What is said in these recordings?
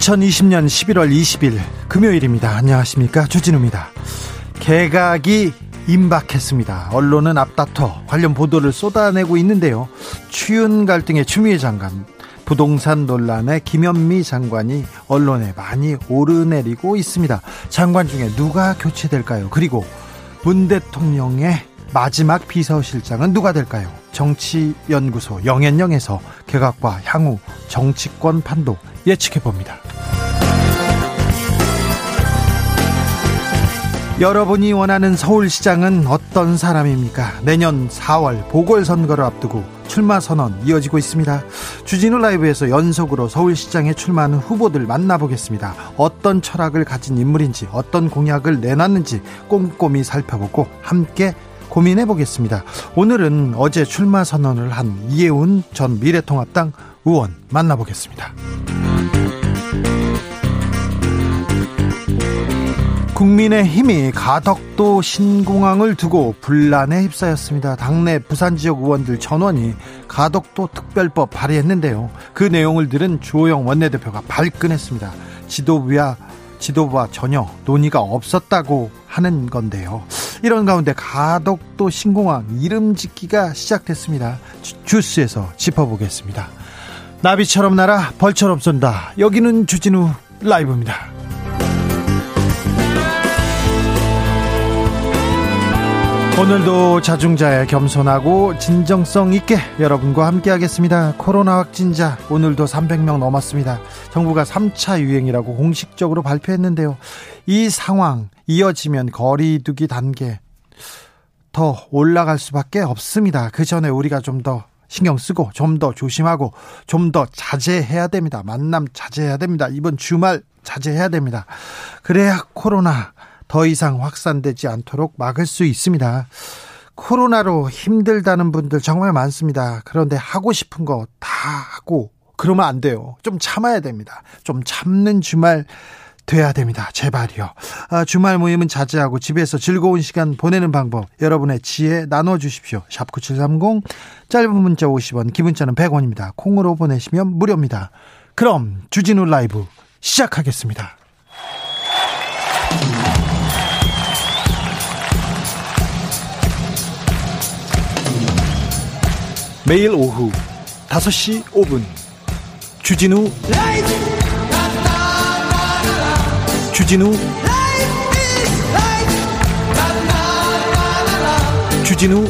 2020년 11월 20일 금요일입니다. 안녕하십니까. 주진우입니다. 개각이 임박했습니다. 언론은 앞다퉈 관련 보도를 쏟아내고 있는데요. 추윤 갈등의 추미애 장관, 부동산 논란에 김현미 장관이 언론에 많이 오르내리고 있습니다. 장관 중에 누가 교체될까요? 그리고 문 대통령의 마지막 비서실장은 누가 될까요? 정치연구소 영앤영에서 개각과 향후 정치권 판도 예측해 봅니다. 여러분이 원하는 서울시장은 어떤 사람입니까? 내년 4월 보궐선거를 앞두고 출마 선언 이어지고 있습니다. 주진우 라이브에서 연속으로 서울시장에 출마하는 후보들 만나보겠습니다. 어떤 철학을 가진 인물인지, 어떤 공약을 내놨는지 꼼꼼히 살펴보고 함께 고민해 보겠습니다. 오늘은 어제 출마 선언을 한 이해운 전 미래통합당 의원 만나보겠습니다. 국민의 힘이 가덕도 신공항을 두고 분란에 휩싸였습니다. 당내 부산 지역 의원들 전원이 가덕도 특별법 발의했는데요. 그 내용을 들은 주호영 원내대표가 발끈했습니다. 지도부와 지도부와 전혀 논의가 없었다고 하는 건데요. 이런 가운데 가덕도 신공항 이름 짓기가 시작됐습니다. 주스에서 짚어보겠습니다. 나비처럼 날아 벌처럼 쏜다. 여기는 주진우 라이브입니다. 오늘도 자중자의 겸손하고 진정성 있게 여러분과 함께 하겠습니다. 코로나 확진자 오늘도 300명 넘었습니다. 정부가 3차 유행이라고 공식적으로 발표했는데요. 이 상황 이어지면 거리두기 단계 더 올라갈 수밖에 없습니다. 그 전에 우리가 좀 더 신경 쓰고 좀 더 조심하고 좀 더 자제해야 됩니다. 만남 자제해야 됩니다. 이번 주말 자제해야 됩니다. 그래야 코로나 더 이상 확산되지 않도록 막을 수 있습니다. 코로나로 힘들다는 분들 정말 많습니다. 그런데 하고 싶은 거 다 하고 그러면 안 돼요. 좀 참아야 됩니다. 좀 참는 주말 돼야 됩니다. 제발요. 아, 주말 모임은 자제하고 집에서 즐거운 시간 보내는 방법 여러분의 지혜 나눠주십시오. 샵 9730 짧은 문자 50원 기본자는 100원입니다. 콩으로 보내시면 무료입니다. 그럼 주진우 라이브 시작하겠습니다. 매일 오후 5시 5분 주진우 주진우 주진우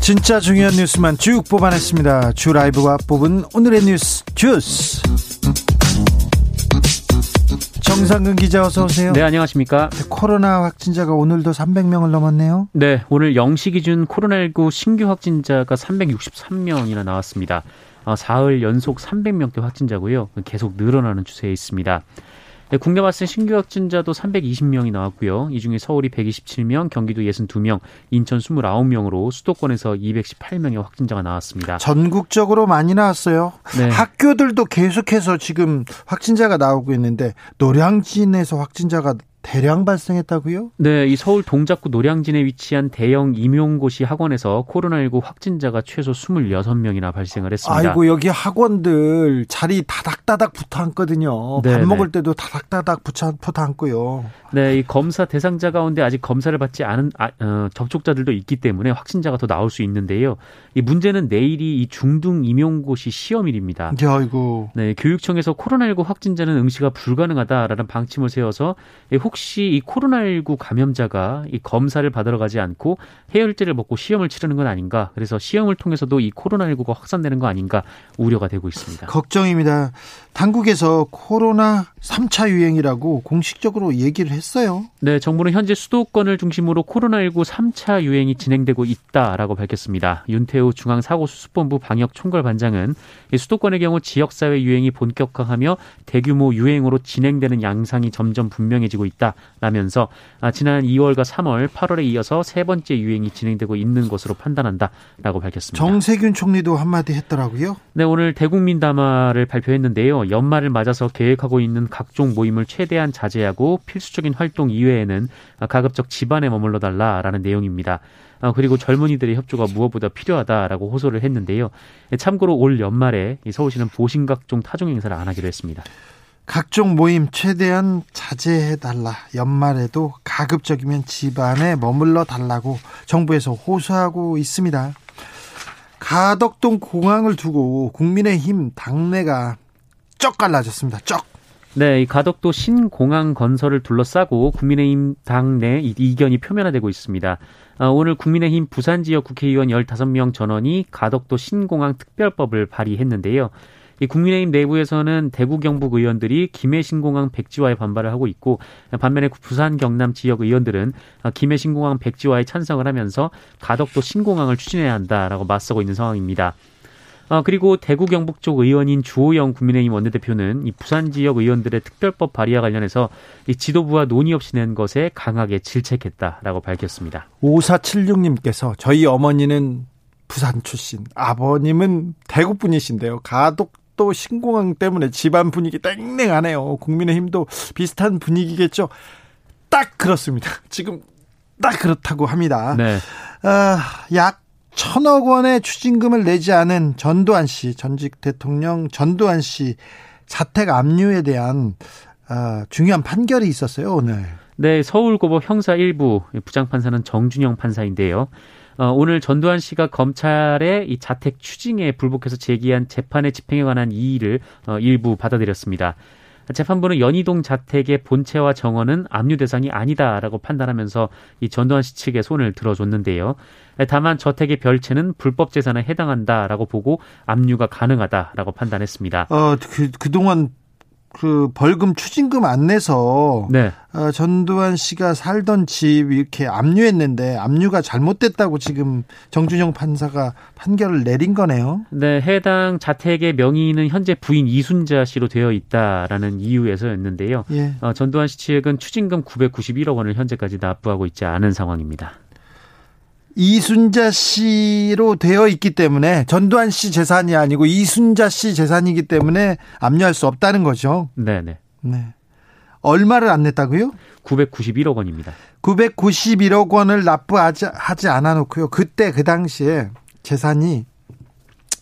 진짜 중요한 뉴스만 쭉 뽑아냈습니다. 주 라이브가 뽑은 오늘의 뉴스 주스. 정상근 기자 어서 오세요. 네, 안녕하십니까? 코로나 확진자가 오늘도 300명을 넘었네요. 네, 오늘 0시 기준 코로나19 신규 확진자가 363명이나 나왔습니다. 어, 사흘 연속 300명대 확진자고요. 계속 늘어나는 추세에 있습니다. 네, 국내 발생 신규 확진자도 320명이 나왔고요. 이 중에 서울이 127명, 경기도 62명, 인천 29명으로 수도권에서 218명의 확진자가 나왔습니다. 전국적으로 많이 나왔어요. 네. 학교들도 계속해서 지금 확진자가 나오고 있는데 노량진에서 확진자가 대량 발생했다고요? 네, 이 서울 동작구 노량진에 위치한 대형 임용고시 학원에서 코로나19 확진자가 최소 26명이나 발생을 했습니다. 아이고, 여기 학원들 자리 다닥다닥 붙어 앉거든요. 네, 밥 네. 먹을 때도 다닥다닥 붙어, 붙어 앉고요. 네, 이 검사 대상자 가운데 아직 검사를 받지 않은 아, 어, 접촉자들도 있기 때문에 확진자가 더 나올 수 있는데요. 이 문제는 내일이 이 중등 임용고시 시험일입니다. 네, 아이고. 네, 교육청에서 코로나19 확진자는 응시가 불가능하다라는 방침을 세워서 혹 혹시 이 코로나19 감염자가 이 검사를 받으러 가지 않고 해열제를 먹고 시험을 치르는 건 아닌가? 그래서 시험을 통해서도 이 코로나19가 확산되는 거 아닌가 우려가 되고 있습니다. 걱정입니다. 당국에서 코로나 3차 유행이라고 공식적으로 얘기를 했어요. 네, 정부는 현재 수도권을 중심으로 코로나19 3차 유행이 진행되고 있다라고 밝혔습니다. 윤태우 중앙사고수습본부 방역총괄반장은 수도권의 경우 지역사회 유행이 본격화하며 대규모 유행으로 진행되는 양상이 점점 분명해지고 있다라면서 아, 지난 2월과 3월, 8월에 이어서 세 번째 유행이 진행되고 있는 것으로 판단한다라고 밝혔습니다. 정세균 총리도 한마디 했더라고요. 네, 오늘 대국민 담화를 발표했는데요. 연말을 맞아서 계획하고 있는 각종 모임을 최대한 자제하고 필수적인 활동 이외에는 가급적 집안에 머물러 달라라는 내용입니다. 아, 그리고 젊은이들의 협조가 무엇보다 필요하다라고 호소를 했는데요. 참고로 올 연말에 서울시는 보신각종 타종 행사를 안 하기로 했습니다. 각종 모임 최대한 자제해달라. 연말에도 가급적이면 집안에 머물러 달라고 정부에서 호소하고 있습니다. 가덕동 공항을 두고 국민의힘 당내가 쩍 갈라졌습니다. 쩍. 네, 이 가덕도 신공항 건설을 둘러싸고 국민의힘 당내 이견이 표면화되고 있습니다. 아, 오늘 국민의힘 부산 지역 국회의원 15명 전원이 가덕도 신공항 특별법을 발의했는데요. 이 국민의힘 내부에서는 대구 경북 의원들이 김해 신공항 백지화에 반발을 하고 있고 반면에 부산 경남 지역 의원들은 김해 신공항 백지화에 찬성을 하면서 가덕도 신공항을 추진해야 한다라고 맞서고 있는 상황입니다. 어, 그리고 대구 경북 쪽 의원인 주호영 국민의힘 원내대표는 이 부산 지역 의원들의 특별법 발의와 관련해서 이 지도부와 논의 없이 낸 것에 강하게 질책했다라고 밝혔습니다. 5476님께서 저희 어머니는 부산 출신, 아버님은 대구 분이신데요. 가덕 또 신공항 때문에 집안 분위기 땡땡하네요. 국민의힘도 비슷한 분위기겠죠. 딱 그렇습니다. 지금 딱 그렇다고 합니다. 네. 아, 약 천억 원의 추징금을 내지 않은 전두환 씨, 전직 대통령 전두환 씨 자택 압류에 대한 아, 중요한 판결이 있었어요, 오늘. 네, 서울고법 형사 1부 부장판사는 정준영 판사인데요. 어, 오늘 전두환 씨가 검찰의 이 자택 추징에 불복해서 제기한 재판의 집행에 관한 이의를 어, 일부 받아들였습니다. 재판부는 연희동 자택의 본체와 정원은 압류 대상이 아니다라고 판단하면서 이 전두환 씨 측에 손을 들어줬는데요. 다만 저택의 별채는 불법 재산에 해당한다라고 보고 압류가 가능하다라고 판단했습니다. 어, 그, 그동안 그 벌금 추징금 안 내서 네. 어, 전두환 씨가 살던 집 이렇게 압류했는데 압류가 잘못됐다고 지금 정준영 판사가 판결을 내린 거네요. 네, 해당 자택의 명의는 현재 부인 이순자 씨로 되어 있다라는 이유에서였는데요. 예. 어, 전두환 씨 측은 추징금 991억 원을 현재까지 납부하고 있지 않은 상황입니다. 이순자 씨로 되어 있기 때문에 전두환 씨 재산이 아니고 이순자 씨 재산이기 때문에 압류할 수 없다는 거죠. 네네. 네. 얼마를 안 냈다고요? 991억 원입니다. 991억 원을 납부하지 하지 않아 놓고요. 그때 그 당시에 재산이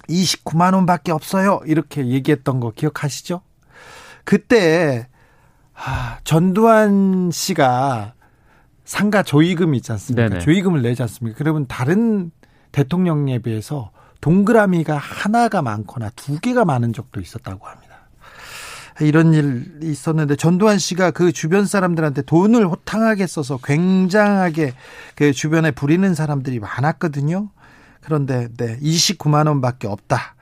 29만 원밖에 없어요. 이렇게 얘기했던 거 기억하시죠? 그때 아, 전두환 씨가 상가 조의금 있지 않습니까? 네네. 조의금을 내지 않습니까? 그러면 다른 대통령에 비해서 동그라미가 하나가 많거나 두 개가 많은 적도 있었다고 합니다. 이런 일이 있었는데 전두환 씨가 그 주변 사람들한테 돈을 호탕하게 써서 굉장하게 그 주변에 부리는 사람들이 많았거든요. 그런데 네, 29만 원밖에 없다.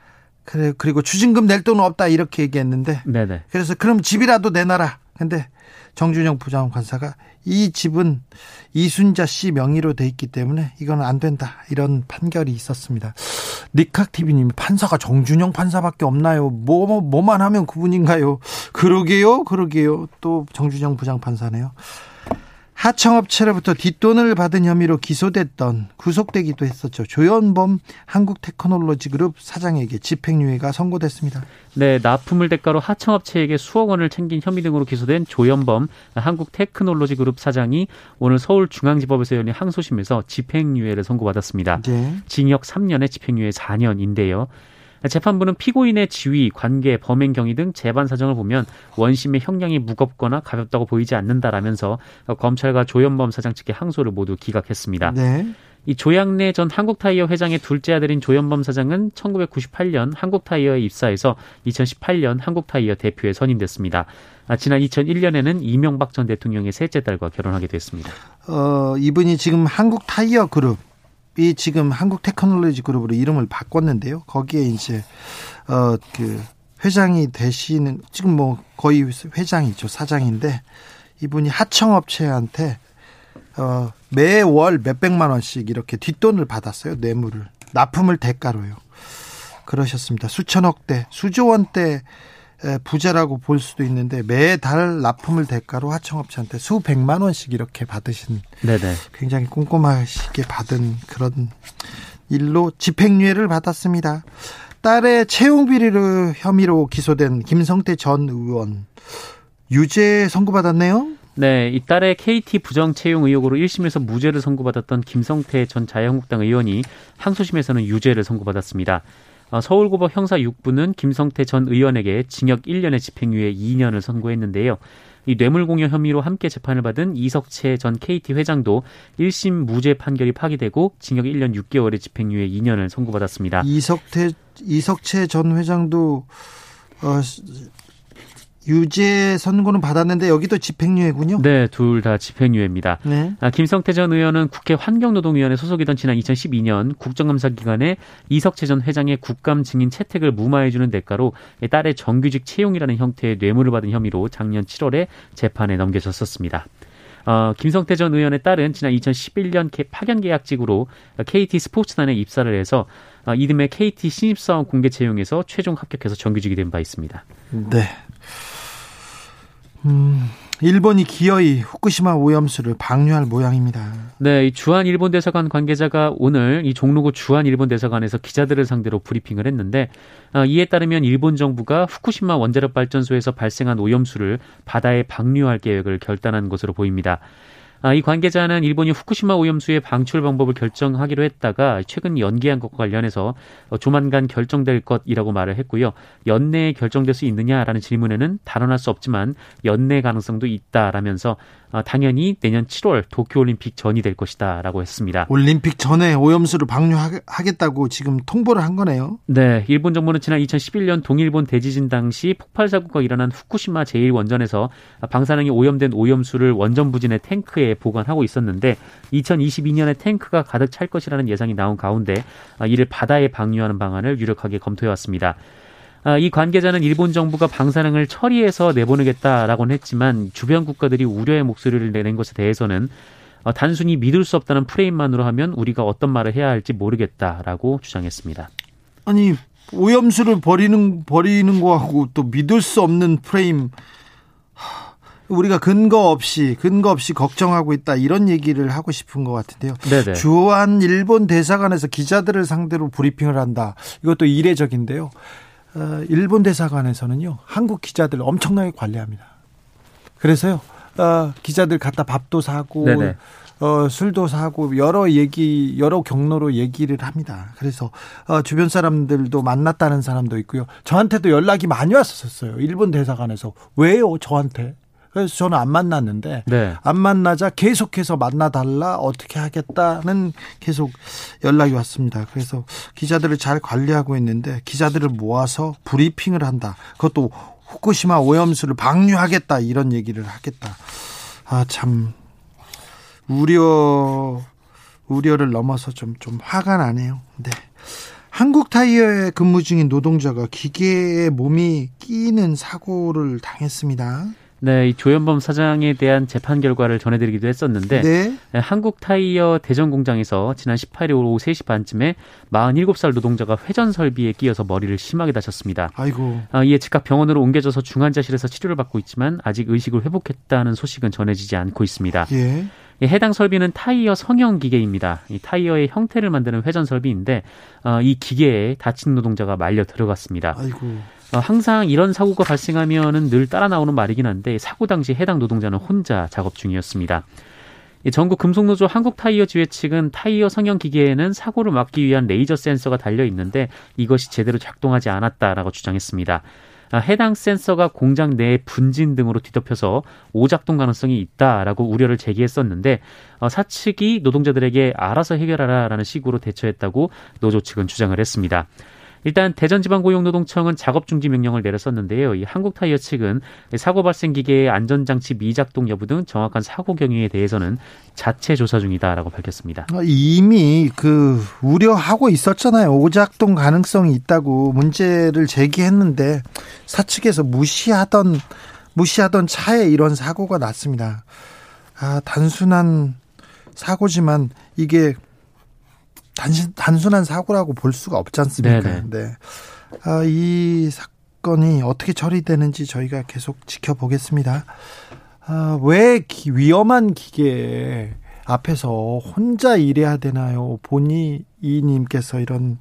그래 그리고 추징금 낼 돈은 없다 이렇게 얘기했는데 네네. 그래서 그럼 집이라도 내놔라. 근데 정준영 부장관사가 이 집은 이순자 씨 명의로 돼 있기 때문에 이건 안 된다. 이런 판결이 있었습니다. 니칵 TV님이 판사가 정준영 판사밖에 없나요? 뭐, 뭐 뭐만 하면 그분인가요? 그러게요, 그러게요. 또 정준영 부장 판사네요. 하청업체로부터 뒷돈을 받은 혐의로 기소됐던 구속되기도 했었죠. 조현범 한국테크놀로지그룹 사장에게 집행유예가 선고됐습니다. 네, 납품을 대가로 하청업체에게 수억 원을 챙긴 혐의 등으로 기소된 조현범 한국테크놀로지그룹 사장이 오늘 서울중앙지법에서 열린 항소심에서 집행유예를 선고받았습니다. 네. 징역 3년에 집행유예 4년인데요. 재판부는 피고인의 지위, 관계, 범행 경위 등 재반 사정을 보면 원심의 형량이 무겁거나 가볍다고 보이지 않는다라면서 검찰과 조현범 사장 측의 항소를 모두 기각했습니다. 네. 이 조양래 전 한국타이어 회장의 둘째 아들인 조현범 사장은 1998년 한국타이어에 입사해서 2018년 한국타이어 대표에 선임됐습니다. 아, 지난 2001년에는 이명박 전 대통령의 셋째 딸과 결혼하게 됐습니다. 어, 이분이 지금 한국타이어 그룹 이 지금 한국 테크놀로지 그룹으로 이름을 바꿨는데요. 거기에 이제 어, 그 회장이 되시는 지금 뭐 거의 회장이죠 사장인데 이분이 하청업체한테 어, 매월 몇 백만 원씩 이렇게 뒷돈을 받았어요. 뇌물을. 납품을 대가로요. 그러셨습니다. 수천억 대, 수조 원대 부자라고 볼 수도 있는데 매달 납품을 대가로 하청업체한테 수백만 원씩 이렇게 받으신 네네. 굉장히 꼼꼼하시게 받은 그런 일로 집행유예를 받았습니다. 딸의 채용 비리를 혐의로 기소된 김성태 전 의원 유죄 선고받았네요. 네, 이 딸의 KT 부정 채용 의혹으로 1심에서 무죄를 선고받았던 김성태 전 자유한국당 의원이 항소심에서는 유죄를 선고받았습니다. 어, 서울고법 형사 6부는 김성태 전 의원에게 징역 1년의 집행유예 2년을 선고했는데요. 이 뇌물공여 혐의로 함께 재판을 받은 이석채 전 KT 회장도 1심 무죄 판결이 파기되고 징역 1년 6개월의 집행유예 2년을 선고받았습니다. 이석태 이석채 전 회장도 어, 유죄 선고는 받았는데 여기도 집행유예군요. 네, 둘 다 집행유예입니다. 네. 아, 김성태 전 의원은 국회 환경노동위원회 소속이던 지난 2012년 국정감사 기간에 이석채 전 회장의 국감 증인 채택을 무마해주는 대가로 딸의 정규직 채용이라는 형태의 뇌물을 받은 혐의로 작년 7월에 재판에 넘겨졌었습니다. 어, 김성태 전 의원의 딸은 지난 2011년 파견 계약직으로 KT 스포츠단에 입사를 해서 어, 이듬해 KT 신입사원 공개 채용에서 최종 합격해서 정규직이 된 바 있습니다. 네. 음, 일본이 기어이 후쿠시마 오염수를 방류할 모양입니다. 네, 이 주한 일본 대사관 관계자가 오늘 이 종로구 주한 일본 대사관에서 기자들을 상대로 브리핑을 했는데 어, 이에 따르면 일본 정부가 후쿠시마 원자력 발전소에서 발생한 오염수를 바다에 방류할 계획을 결단한 것으로 보입니다. 아, 이 관계자는 일본이 후쿠시마 오염수의 방출 방법을 결정하기로 했다가 최근 연기한 것과 관련해서 어, 조만간 결정될 것이라고 말을 했고요. 연내에 결정될 수 있느냐라는 질문에는 단언할 수 없지만 연내 가능성도 있다라면서 어, 당연히 내년 7월 도쿄올림픽 전이 될 것이다라고 했습니다. 올림픽 전에 오염수를 방류하겠다고 지금 통보를 한 거네요. 네, 일본 정부는 지난 2011년 동일본 대지진 당시 폭발 사고가 일어난 후쿠시마 제1원전에서 방사능이 오염된 오염수를 원전 부진의 탱크에 보관하고 있었는데 2022년에 탱크가 가득 찰 것이라는 예상이 나온 가운데 아, 이를 바다에 방류하는 방안을 유력하게 검토해 왔습니다. 아, 이 관계자는 일본 정부가 방사능을 처리해서 내보내겠다라고는 했지만 주변 국가들이 우려의 목소리를 내는 것에 대해서는 어, 단순히 믿을 수 없다는 프레임만으로 하면 우리가 어떤 말을 해야 할지 모르겠다라고 주장했습니다. 아니 오염수를 버리는 버리는 거하고 또 믿을 수 없는 프레임 우리가 근거 없이 근거 없이 걱정하고 있다 이런 얘기를 하고 싶은 것 같은데요. 네네. 주한 일본 대사관에서 기자들을 상대로 브리핑을 한다. 이것도 이례적인데요. 어, 일본 대사관에서는요 한국 기자들 엄청나게 관리합니다. 그래서요 어, 기자들 갖다 밥도 사고 어, 술도 사고 여러 얘기 여러 경로로 얘기를 합니다. 그래서 어, 주변 사람들도 만났다는 사람도 있고요. 저한테도 연락이 많이 왔었어요. 일본 대사관에서 왜요 저한테? 그래서 저는 안 만났는데 네. 안 만나자 계속해서 만나달라 어떻게 하겠다는 계속 연락이 왔습니다. 그래서 기자들을 잘 관리하고 있는데 기자들을 모아서 브리핑을 한다. 그것도 후쿠시마 오염수를 방류하겠다 이런 얘기를 하겠다. 아 참 우려 우려를 넘어서 좀좀 화가 나네요. 네. 한국 타이어에 근무 중인 노동자가 기계에 몸이 끼는 사고를 당했습니다. 네, 이 조현범 사장에 대한 재판 결과를 전해드리기도 했었는데 네. 네 한국 타이어 대전 공장에서 지난 18일 오후 3시 반쯤에 47살 노동자가 회전 설비에 끼어서 머리를 심하게 다쳤습니다. 아이고. 아, 이에 즉각 병원으로 옮겨져서 중환자실에서 치료를 받고 있지만 아직 의식을 회복했다는 소식은 전해지지 않고 있습니다. 예. 해당 설비는 타이어 성형 기계입니다. 이 타이어의 형태를 만드는 회전 설비인데 어, 이 기계에 다친 노동자가 말려 들어갔습니다. 아이고. 어, 항상 이런 사고가 발생하면은 늘 따라 나오는 말이긴 한데 사고 당시 해당 노동자는 혼자 작업 중이었습니다. 전국 금속노조 한국타이어 지회 측은 타이어 성형 기계에는 사고를 막기 위한 레이저 센서가 달려 있는데 이것이 제대로 작동하지 않았다라고 주장했습니다. 아, 해당 센서가 공장 내 분진 등으로 뒤덮여서 오작동 가능성이 있다라고 우려를 제기했었는데 어, 사측이 노동자들에게 알아서 해결하라라는 식으로 대처했다고 노조 측은 주장을 했습니다. 일단 대전지방고용노동청은 작업 중지 명령을 내렸었는데요. 이 한국타이어 측은 사고 발생 기계의 안전장치 미작동 여부 등 정확한 사고 경위에 대해서는 자체 조사 중이다라고 밝혔습니다. 어, 이미 그 우려하고 있었잖아요. 오작동 가능성이 있다고 문제를 제기했는데 사측에서 무시하던 무시하던 차에 이런 사고가 났습니다. 아, 단순한 사고지만 이게 단신, 단순한 사고라고 볼 수가 없지 않습니까? 네네. 네. 아, 이 사건이 어떻게 처리되는지 저희가 계속 지켜보겠습니다. 아, 왜 기, 위험한 기계 앞에서 혼자 일해야 되나요? 본이 이님께서 이런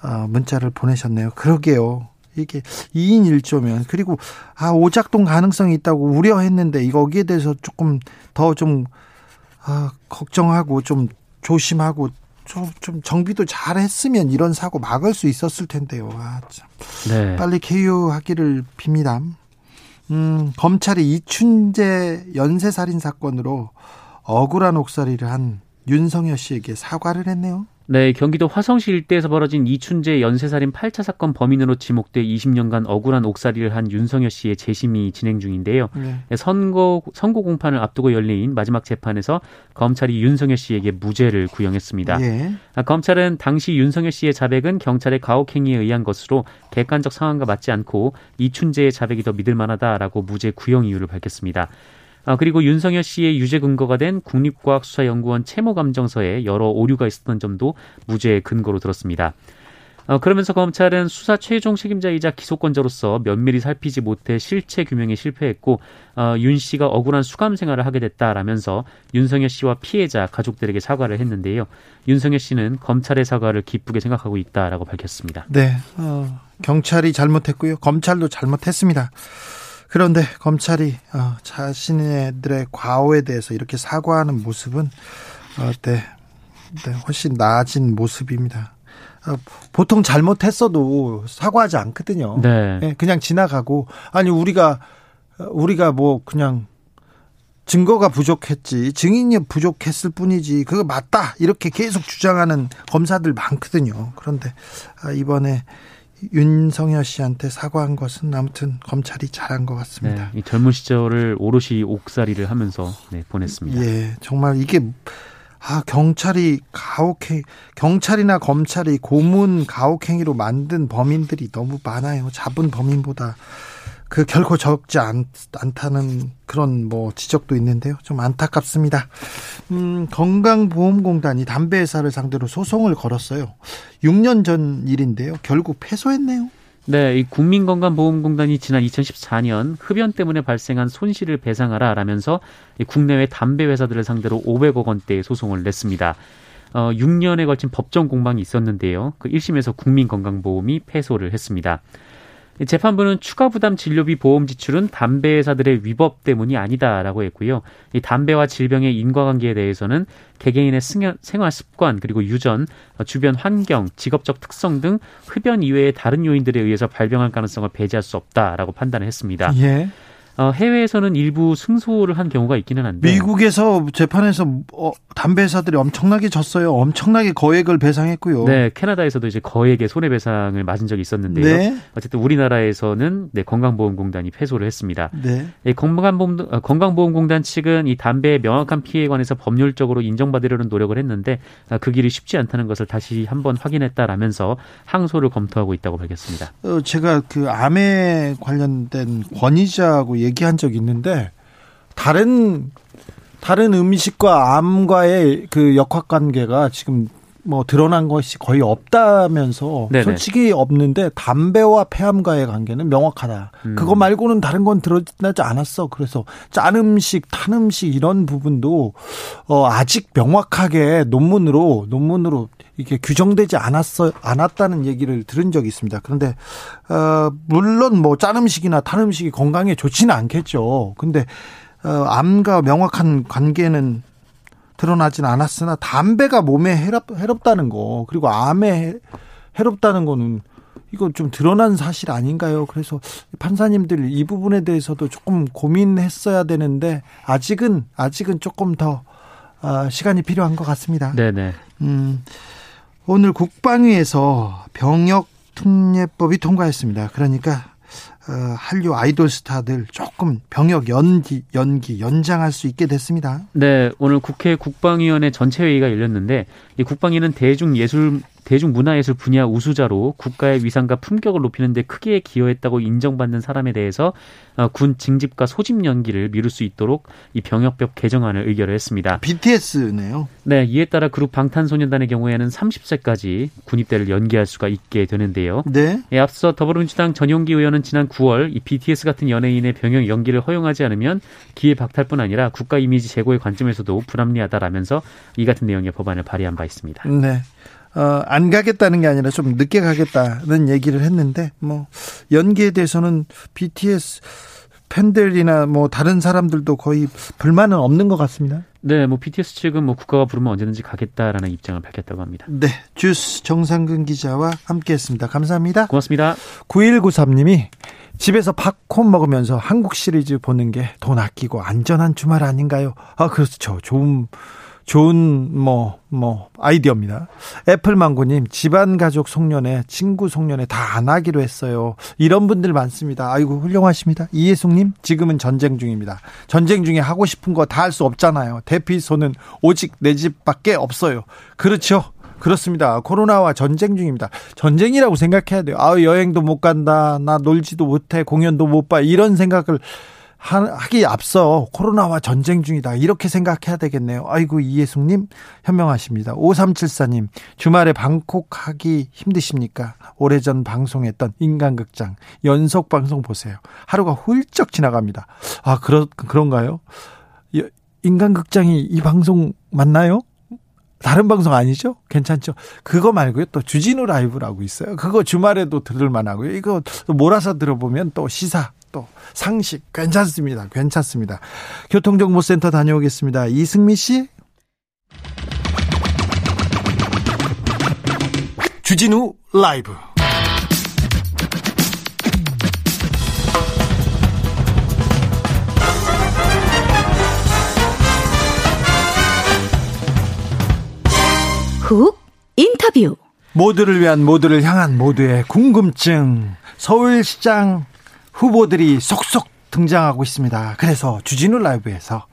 아, 문자를 보내셨네요. 그러게요. 이게 2인 1조면 그리고 아 오작동 가능성이 있다고 우려했는데 이거기에 대해서 조금 더좀 아, 걱정하고 좀 조심하고 좀, 좀 정비도 잘 했으면 이런 사고 막을 수 있었을 텐데요. 아, 참. 네. 빨리 개유하기를 빕니다. 음, 검찰이 이춘재 연쇄살인 사건으로 억울한 옥살이를 한 윤성여 씨에게 사과를 했네요. 네, 경기도 화성시 일대에서 벌어진 이춘재 연쇄살인 8차 사건 범인으로 지목돼 20년간 억울한 옥살이를 한 윤성여 씨의 재심이 진행 중인데요. 네. 네. 선거 선고 공판을 앞두고 열린 마지막 재판에서 검찰이 윤성여 씨에게 무죄를 구형했습니다. 네. 검찰은 당시 윤성여 씨의 자백은 경찰의 가혹행위에 의한 것으로 객관적 상황과 맞지 않고 이춘재의 자백이 더 믿을 만하다라고 무죄 구형 이유를 밝혔습니다. 아, 그리고 윤석열 씨의 유죄 근거가 된 국립과학수사연구원 채모감정서에 여러 오류가 있었던 점도 무죄의 근거로 들었습니다. 어, 그러면서 검찰은 수사 최종 책임자이자 기소권자로서 면밀히 살피지 못해 실체 규명에 실패했고 어, 윤 씨가 억울한 수감 생활을 하게 됐다라면서 윤석열 씨와 피해자 가족들에게 사과를 했는데요. 윤석열 씨는 검찰의 사과를 기쁘게 생각하고 있다라고 밝혔습니다. 네, 어, 경찰이 잘못했고요, 검찰도 잘못했습니다. 그런데 검찰이 어, 자신들의 과오에 대해서 이렇게 사과하는 모습은 어, 네, 네, 훨씬 나아진 모습입니다. 어, 보통 잘못했어도 사과하지 않거든요. 네. 네. 그냥 지나가고 아니 우리가 우리가 뭐 그냥 증거가 부족했지 증인이 부족했을 뿐이지 그거 맞다 이렇게 계속 주장하는 검사들 많거든요. 그런데 아, 이번에 윤성여 씨한테 사과한 것은 아무튼 검찰이 잘한 것 같습니다. 네, 이 젊은 시절을 오롯이 옥살이를 하면서 네, 보냈습니다. 예, 정말 이게 아 경찰이 가혹행 경찰이나 검찰이 고문 가혹행위로 만든 범인들이 너무 많아요. 잡은 범인보다 그 결코 적지 않, 않다는 그런 뭐 지적도 있는데요. 좀 안타깝습니다. 음, 건강보험공단이 담배 회사를 상대로 소송을 걸었어요. 6년 전 일인데요. 결국 패소했네요. 네, 이 국민건강보험공단이 지난 2014년 흡연 때문에 발생한 손실을 배상하라라면서 국내외 담배 회사들을 상대로 500억 원대의 소송을 냈습니다. 어, 6년에 걸친 법정 공방이 있었는데요. 그 1심에서 국민건강보험이 패소를 했습니다. 재판부는 추가 부담 진료비 보험 지출은 담배 회사들의 위법 때문이 아니다라고 했고요. 이 담배와 질병의 인과관계에 대해서는 개개인의 생활 습관 그리고 유전, 주변 환경, 직업적 특성 등 흡연 이외의 다른 요인들에 의해서 발병할 가능성을 배제할 수 없다라고 판단을 했습니다. 예. 어, 해외에서는 일부 승소를 한 경우가 있기는 한데 미국에서 재판에서 어, 담배 회사들이 엄청나게 졌어요. 엄청나게 거액을 배상했고요. 네, 캐나다에서도 이제 거액의 손해배상을 맞은 적이 있었는데요. 네. 어쨌든 우리나라에서는 네, 건강보험공단이 패소를 했습니다. 네. 네 건강보험 어, 건강보험공단 측은 이 담배의 명확한 피해에 관해서 법률적으로 인정받으려는 노력을 했는데 아, 그 길이 쉽지 않다는 것을 다시 한번 확인했다라면서 항소를 검토하고 있다고 밝혔습니다. 어, 제가 그 암에 관련된 권위자하고 얘기한 적이 있는데 다른 다른 음식과 암과의 그 역학 관계가 지금 뭐 드러난 것이 거의 없다면서 네네. 솔직히 없는데 담배와 폐암과의 관계는 명확하다. 음. 그거 말고는 다른 건 드러나지 않았어. 그래서 짠 음식, 탄 음식 이런 부분도 어 아직 명확하게 논문으로 논문으로 이게 규정되지 않았어 않았다는 얘기를 들은 적이 있습니다. 그런데 어 물론 뭐 짠 음식이나 탄 음식이 건강에 좋지는 않겠죠. 근데 어 암과 명확한 관계는 드러나진 않았으나 담배가 몸에 해롭, 해롭다는 거 그리고 암에 해롭다는 거는 이거 좀 드러난 사실 아닌가요? 그래서 판사님들 이 부분에 대해서도 조금 고민했어야 되는데 아직은 아직은 조금 더 어, 시간이 필요한 것 같습니다. 네네. 음, 오늘 국방위에서 병역 특례법이 통과했습니다. 그러니까 어, 한류 아이돌 스타들 조금 병역 연기 연기 연장할 수 있게 됐습니다. 네, 오늘 국회 국방위원회 전체 회의가 열렸는데 이 국방위는 대중 예술 대중문화예술 분야 우수자로 국가의 위상과 품격을 높이는 데 크게 기여했다고 인정받는 사람에 대해서 어, 군 징집과 소집 연기를 미룰 수 있도록 이 병역법 개정안을 의결을 했습니다. BTS네요. 네, 이에 따라 그룹 방탄소년단의 경우에는 30세까지 군입대를 연기할 수가 있게 되는데요. 네. 예, 앞서 더불어민주당 전용기 의원은 지난 9월 이 BTS 같은 연예인의 병역 연기를 허용하지 않으면 기회 박탈뿐 아니라 국가 이미지 제고의 관점에서도 불합리하다라면서 이 같은 내용의 법안을 발의한 바 있습니다. 네. 어, 안 가겠다는 게 아니라 좀 늦게 가겠다는 얘기를 했는데 뭐 연기에 대해서는 BTS 팬들이나 뭐 다른 사람들도 거의 불만은 없는 것 같습니다. 네, 뭐 BTS 측은 뭐 국가가 부르면 언제든지 가겠다라는 입장을 밝혔다고 합니다. 네, 주스 정상근 기자와 함께했습니다. 감사합니다. 고맙습니다. 9193님이 집에서 팝콘 먹으면서 한국 시리즈 보는 게 돈 아끼고 안전한 주말 아닌가요? 아, 그렇죠. 좋은 좋은 뭐, 뭐, 아이디어입니다. 애플망고님, 집안 가족 송년회, 친구 송년회 다 안 하기로 했어요. 이런 분들 많습니다. 아이고, 훌륭하십니다. 이혜숙님, 지금은 전쟁 중입니다. 전쟁 중에 하고 싶은 거 다 할 수 없잖아요. 대피소는 오직 내 집밖에 없어요. 그렇죠. 그렇습니다. 코로나와 전쟁 중입니다. 전쟁이라고 생각해야 돼요. 아, 여행도 못 간다. 나 놀지도 못해. 공연도 못 봐. 이런 생각을 하기 앞서 코로나와 전쟁 중이다. 이렇게 생각해야 되겠네요. 아이고, 이예숙님, 현명하십니다. 5374님, 주말에 방콕 하기 힘드십니까? 오래전 방송했던 인간극장, 연속 방송 보세요. 하루가 훌쩍 지나갑니다. 아, 그러, 그런가요? 인간극장이 이 방송 맞나요? 다른 방송 아니죠? 괜찮죠? 그거 말고요. 또 주진우 라이브라고 있어요. 그거 주말에도 들을 만하고요. 이거 몰아서 들어보면 또 시사 또 상식 괜찮습니다. 괜찮습니다. 교통정보센터 다녀오겠습니다. 이승미 씨. 주진우 라이브. 훅 인터뷰. 모두를 위한 모두를 향한 모두의 궁금증. 서울시장 후보들이 속속 등장하고 있습니다. 그래서 주진우 라이브에서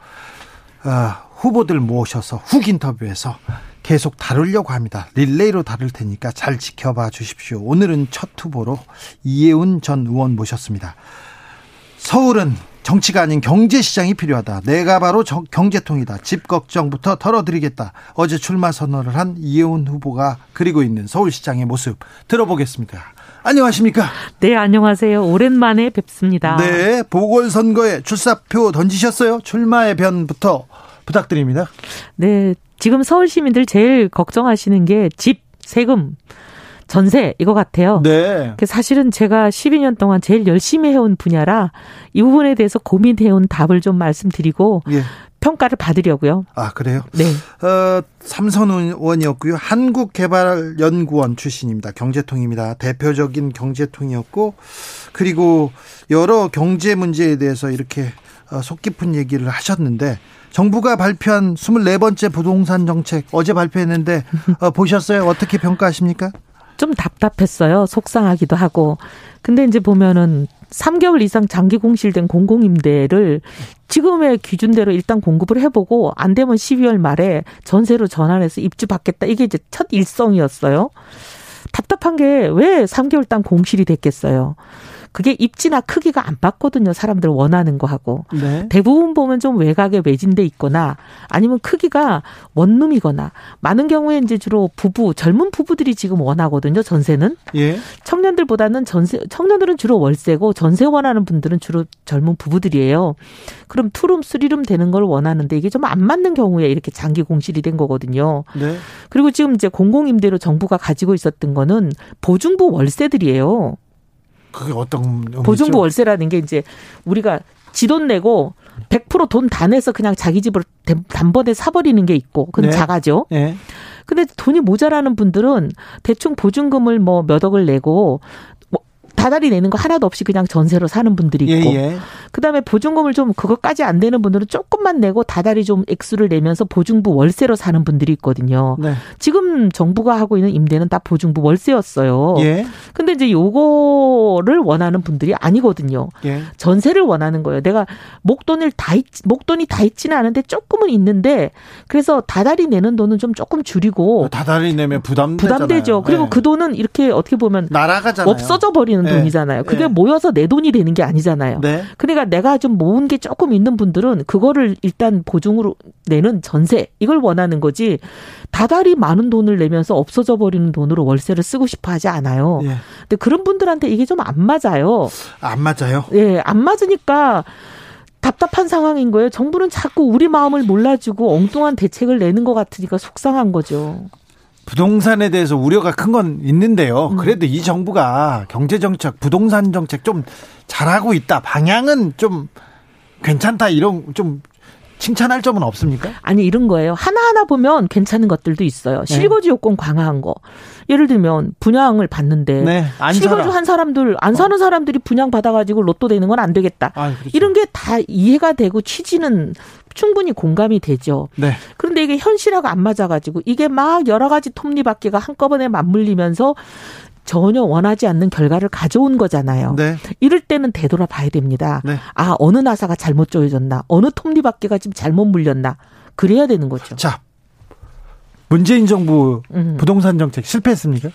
어, 후보들 모셔서 훅 인터뷰에서 계속 다루려고 합니다. 릴레이로 다룰 테니까 잘 지켜봐 주십시오. 오늘은 첫 후보로 이혜훈 전 의원 모셨습니다. 서울은 정치가 아닌 경제시장이 필요하다. 내가 바로 경제통이다. 집 걱정부터 털어드리겠다. 어제 출마 선언을 한 이혜훈 후보가 그리고 있는 서울시장의 모습 들어보겠습니다. 안녕하십니까? 네, 안녕하세요. 오랜만에 뵙습니다. 네, 보궐선거에 출사표 던지셨어요? 출마의 변부터 부탁드립니다. 네, 지금 서울 시민들 제일 걱정하시는 게 집, 세금, 전세 이거 같아요. 네. 사실은 제가 12년 동안 제일 열심히 해온 분야라 이 부분에 대해서 고민해온 답을 좀 말씀드리고 예. 평가를 받으려고요. 아 그래요? 네. 어, 삼선 의원이었고요. 한국개발연구원 출신입니다. 경제통입니다. 대표적인 경제통이었고 그리고 여러 경제 문제에 대해서 이렇게 어, 속 깊은 얘기를 하셨는데 정부가 발표한 24번째 부동산 정책 어제 발표했는데 어, 보셨어요? 어떻게 평가하십니까? 좀 답답했어요. 속상하기도 하고. 근데 이제 보면은 3개월 이상 장기 공실된 공공임대를 지금의 기준대로 일단 공급을 해보고 안 되면 12월 말에 전세로 전환해서 입주 받겠다. 이게 이제 첫 일성이었어요. 답답한 게 왜 3개월 단 공실이 됐겠어요. 그게 입지나 크기가 안 맞거든요. 사람들 원하는 거하고. 네. 대부분 보면 좀 외곽에 매진돼 있거나 아니면 크기가 원룸이거나 많은 경우에 이제 주로 부부 젊은 부부들이 지금 원하거든요. 전세는. 예. 청년들보다는 전세 청년들은 주로 월세고 전세 원하는 분들은 주로 젊은 부부들이에요. 그럼 two room, three room 되는 걸 원하는데 이게 좀 안 맞는 경우에 이렇게 장기 공실이 된 거거든요. 네. 그리고 지금 이제 공공임대로 정부가 가지고 있었던 거는 보증부 월세들이에요. 그게 어떤 보증부 월세라는 게 이제 우리가 지 돈 내고 100%돈 다 내서 그냥 자기 집을 단번에 사버리는 게 있고 그건 네. 자가죠. 네. 근데 돈이 모자라는 분들은 대충 보증금을 뭐 몇 억을 내고 다달이 내는 거 하나도 없이 그냥 전세로 사는 분들이 있고 예, 예. 그다음에 보증금을 좀 그것까지 안 되는 분들은 조금만 내고 다달이 좀 액수를 내면서 보증부 월세로 사는 분들이 있거든요. 네. 지금 정부가 하고 있는 임대는 다 보증부 월세였어요. 예. 근데 이제 요거를 원하는 분들이 아니거든요. 예. 전세를 원하는 거예요. 내가 목돈을 다 있, 목돈이 다 있지는 않은데 조금은 있는데 그래서 다달이 내는 돈은 좀 조금 줄이고 다달이 내면 부담 부담되죠. 그리고 네. 그 돈은 이렇게 어떻게 보면 날아가잖아요. 없어져 버리는 네. 돈이잖아요. 그게 네. 모여서 내 돈이 되는 게 아니잖아요. 네. 그러니까 내가 좀 모은 게 조금 있는 분들은 그거를 일단 보증으로 내는 전세 이걸 원하는 거지 다달이 많은 돈을 내면서 없어져 버리는 돈으로 월세를 쓰고 싶어 하지 않아요. 예. 근데 그런 분들한테 이게 좀 안 맞아요. 안 맞아요? 예, 안 맞으니까 답답한 상황인 거예요. 정부는 자꾸 우리 마음을 몰라주고 엉뚱한 대책을 내는 것 같으니까 속상한 거죠. 부동산에 대해서 우려가 큰 건 있는데요. 음. 그래도 이 정부가 경제 정책, 부동산 정책 좀 잘하고 있다. 방향은 좀 괜찮다. 이런 좀 칭찬할 점은 없습니까? 아니 이런 거예요. 하나하나 보면 괜찮은 것들도 있어요. 네. 실거주 요건 강화한 거. 예를 들면 분양을 받는데 네, 실거주 한 사람들 안 사는 어. 사람들이 분양 받아가지고 로또 되는 건 안 되겠다. 아, 그렇죠. 이런 게 다 이해가 되고 취지는 충분히 공감이 되죠. 네. 그런데 이게 현실하고 안 맞아가지고 이게 막 여러 가지 톱니바퀴가 한꺼번에 맞물리면서 전혀 원하지 않는 결과를 가져온 거잖아요. 네. 이럴 때는 되돌아봐야 됩니다. 네. 아 어느 나사가 잘못 조여졌나, 어느 톱니바퀴가 지금 잘못 물렸나, 그래야 되는 거죠. 자, 문재인 정부 음. 부동산 정책 실패했습니까?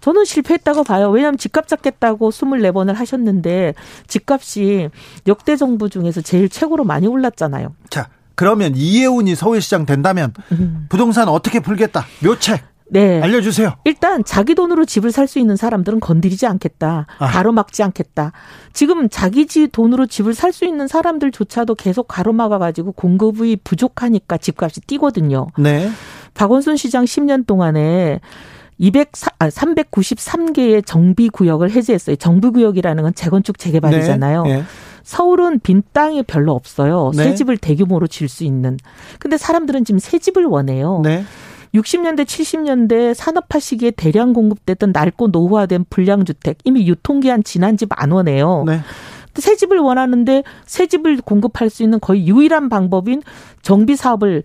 저는 실패했다고 봐요. 왜냐하면 집값 잡겠다고 24번을 하셨는데 집값이 역대 정부 중에서 제일 최고로 많이 올랐잖아요. 자, 그러면 이혜훈이 서울시장 된다면 음. 부동산 어떻게 풀겠다? 묘책. 네. 알려주세요. 일단 자기 돈으로 집을 살 수 있는 사람들은 건드리지 않겠다. 아. 가로막지 않겠다. 지금 자기 집 돈으로 집을 살 수 있는 사람들조차도 계속 가로막아가지고 공급이 부족하니까 집값이 뛰거든요. 네. 박원순 시장 10년 동안에 200, 아, 393개의 정비구역을 해제했어요. 정비구역이라는 건 재건축 재개발이잖아요. 네, 네. 서울은 빈 땅이 별로 없어요. 네. 새 집을 대규모로 질 수 있는. 근데 사람들은 지금 새 집을 원해요. 네. 60년대, 70년대 산업화 시기에 대량 공급됐던 낡고 노후화된 불량 주택 이미 유통기한 지난 집안 원해요. 네. 새 집을 원하는데 새 집을 공급할 수 있는 거의 유일한 방법인 정비 사업을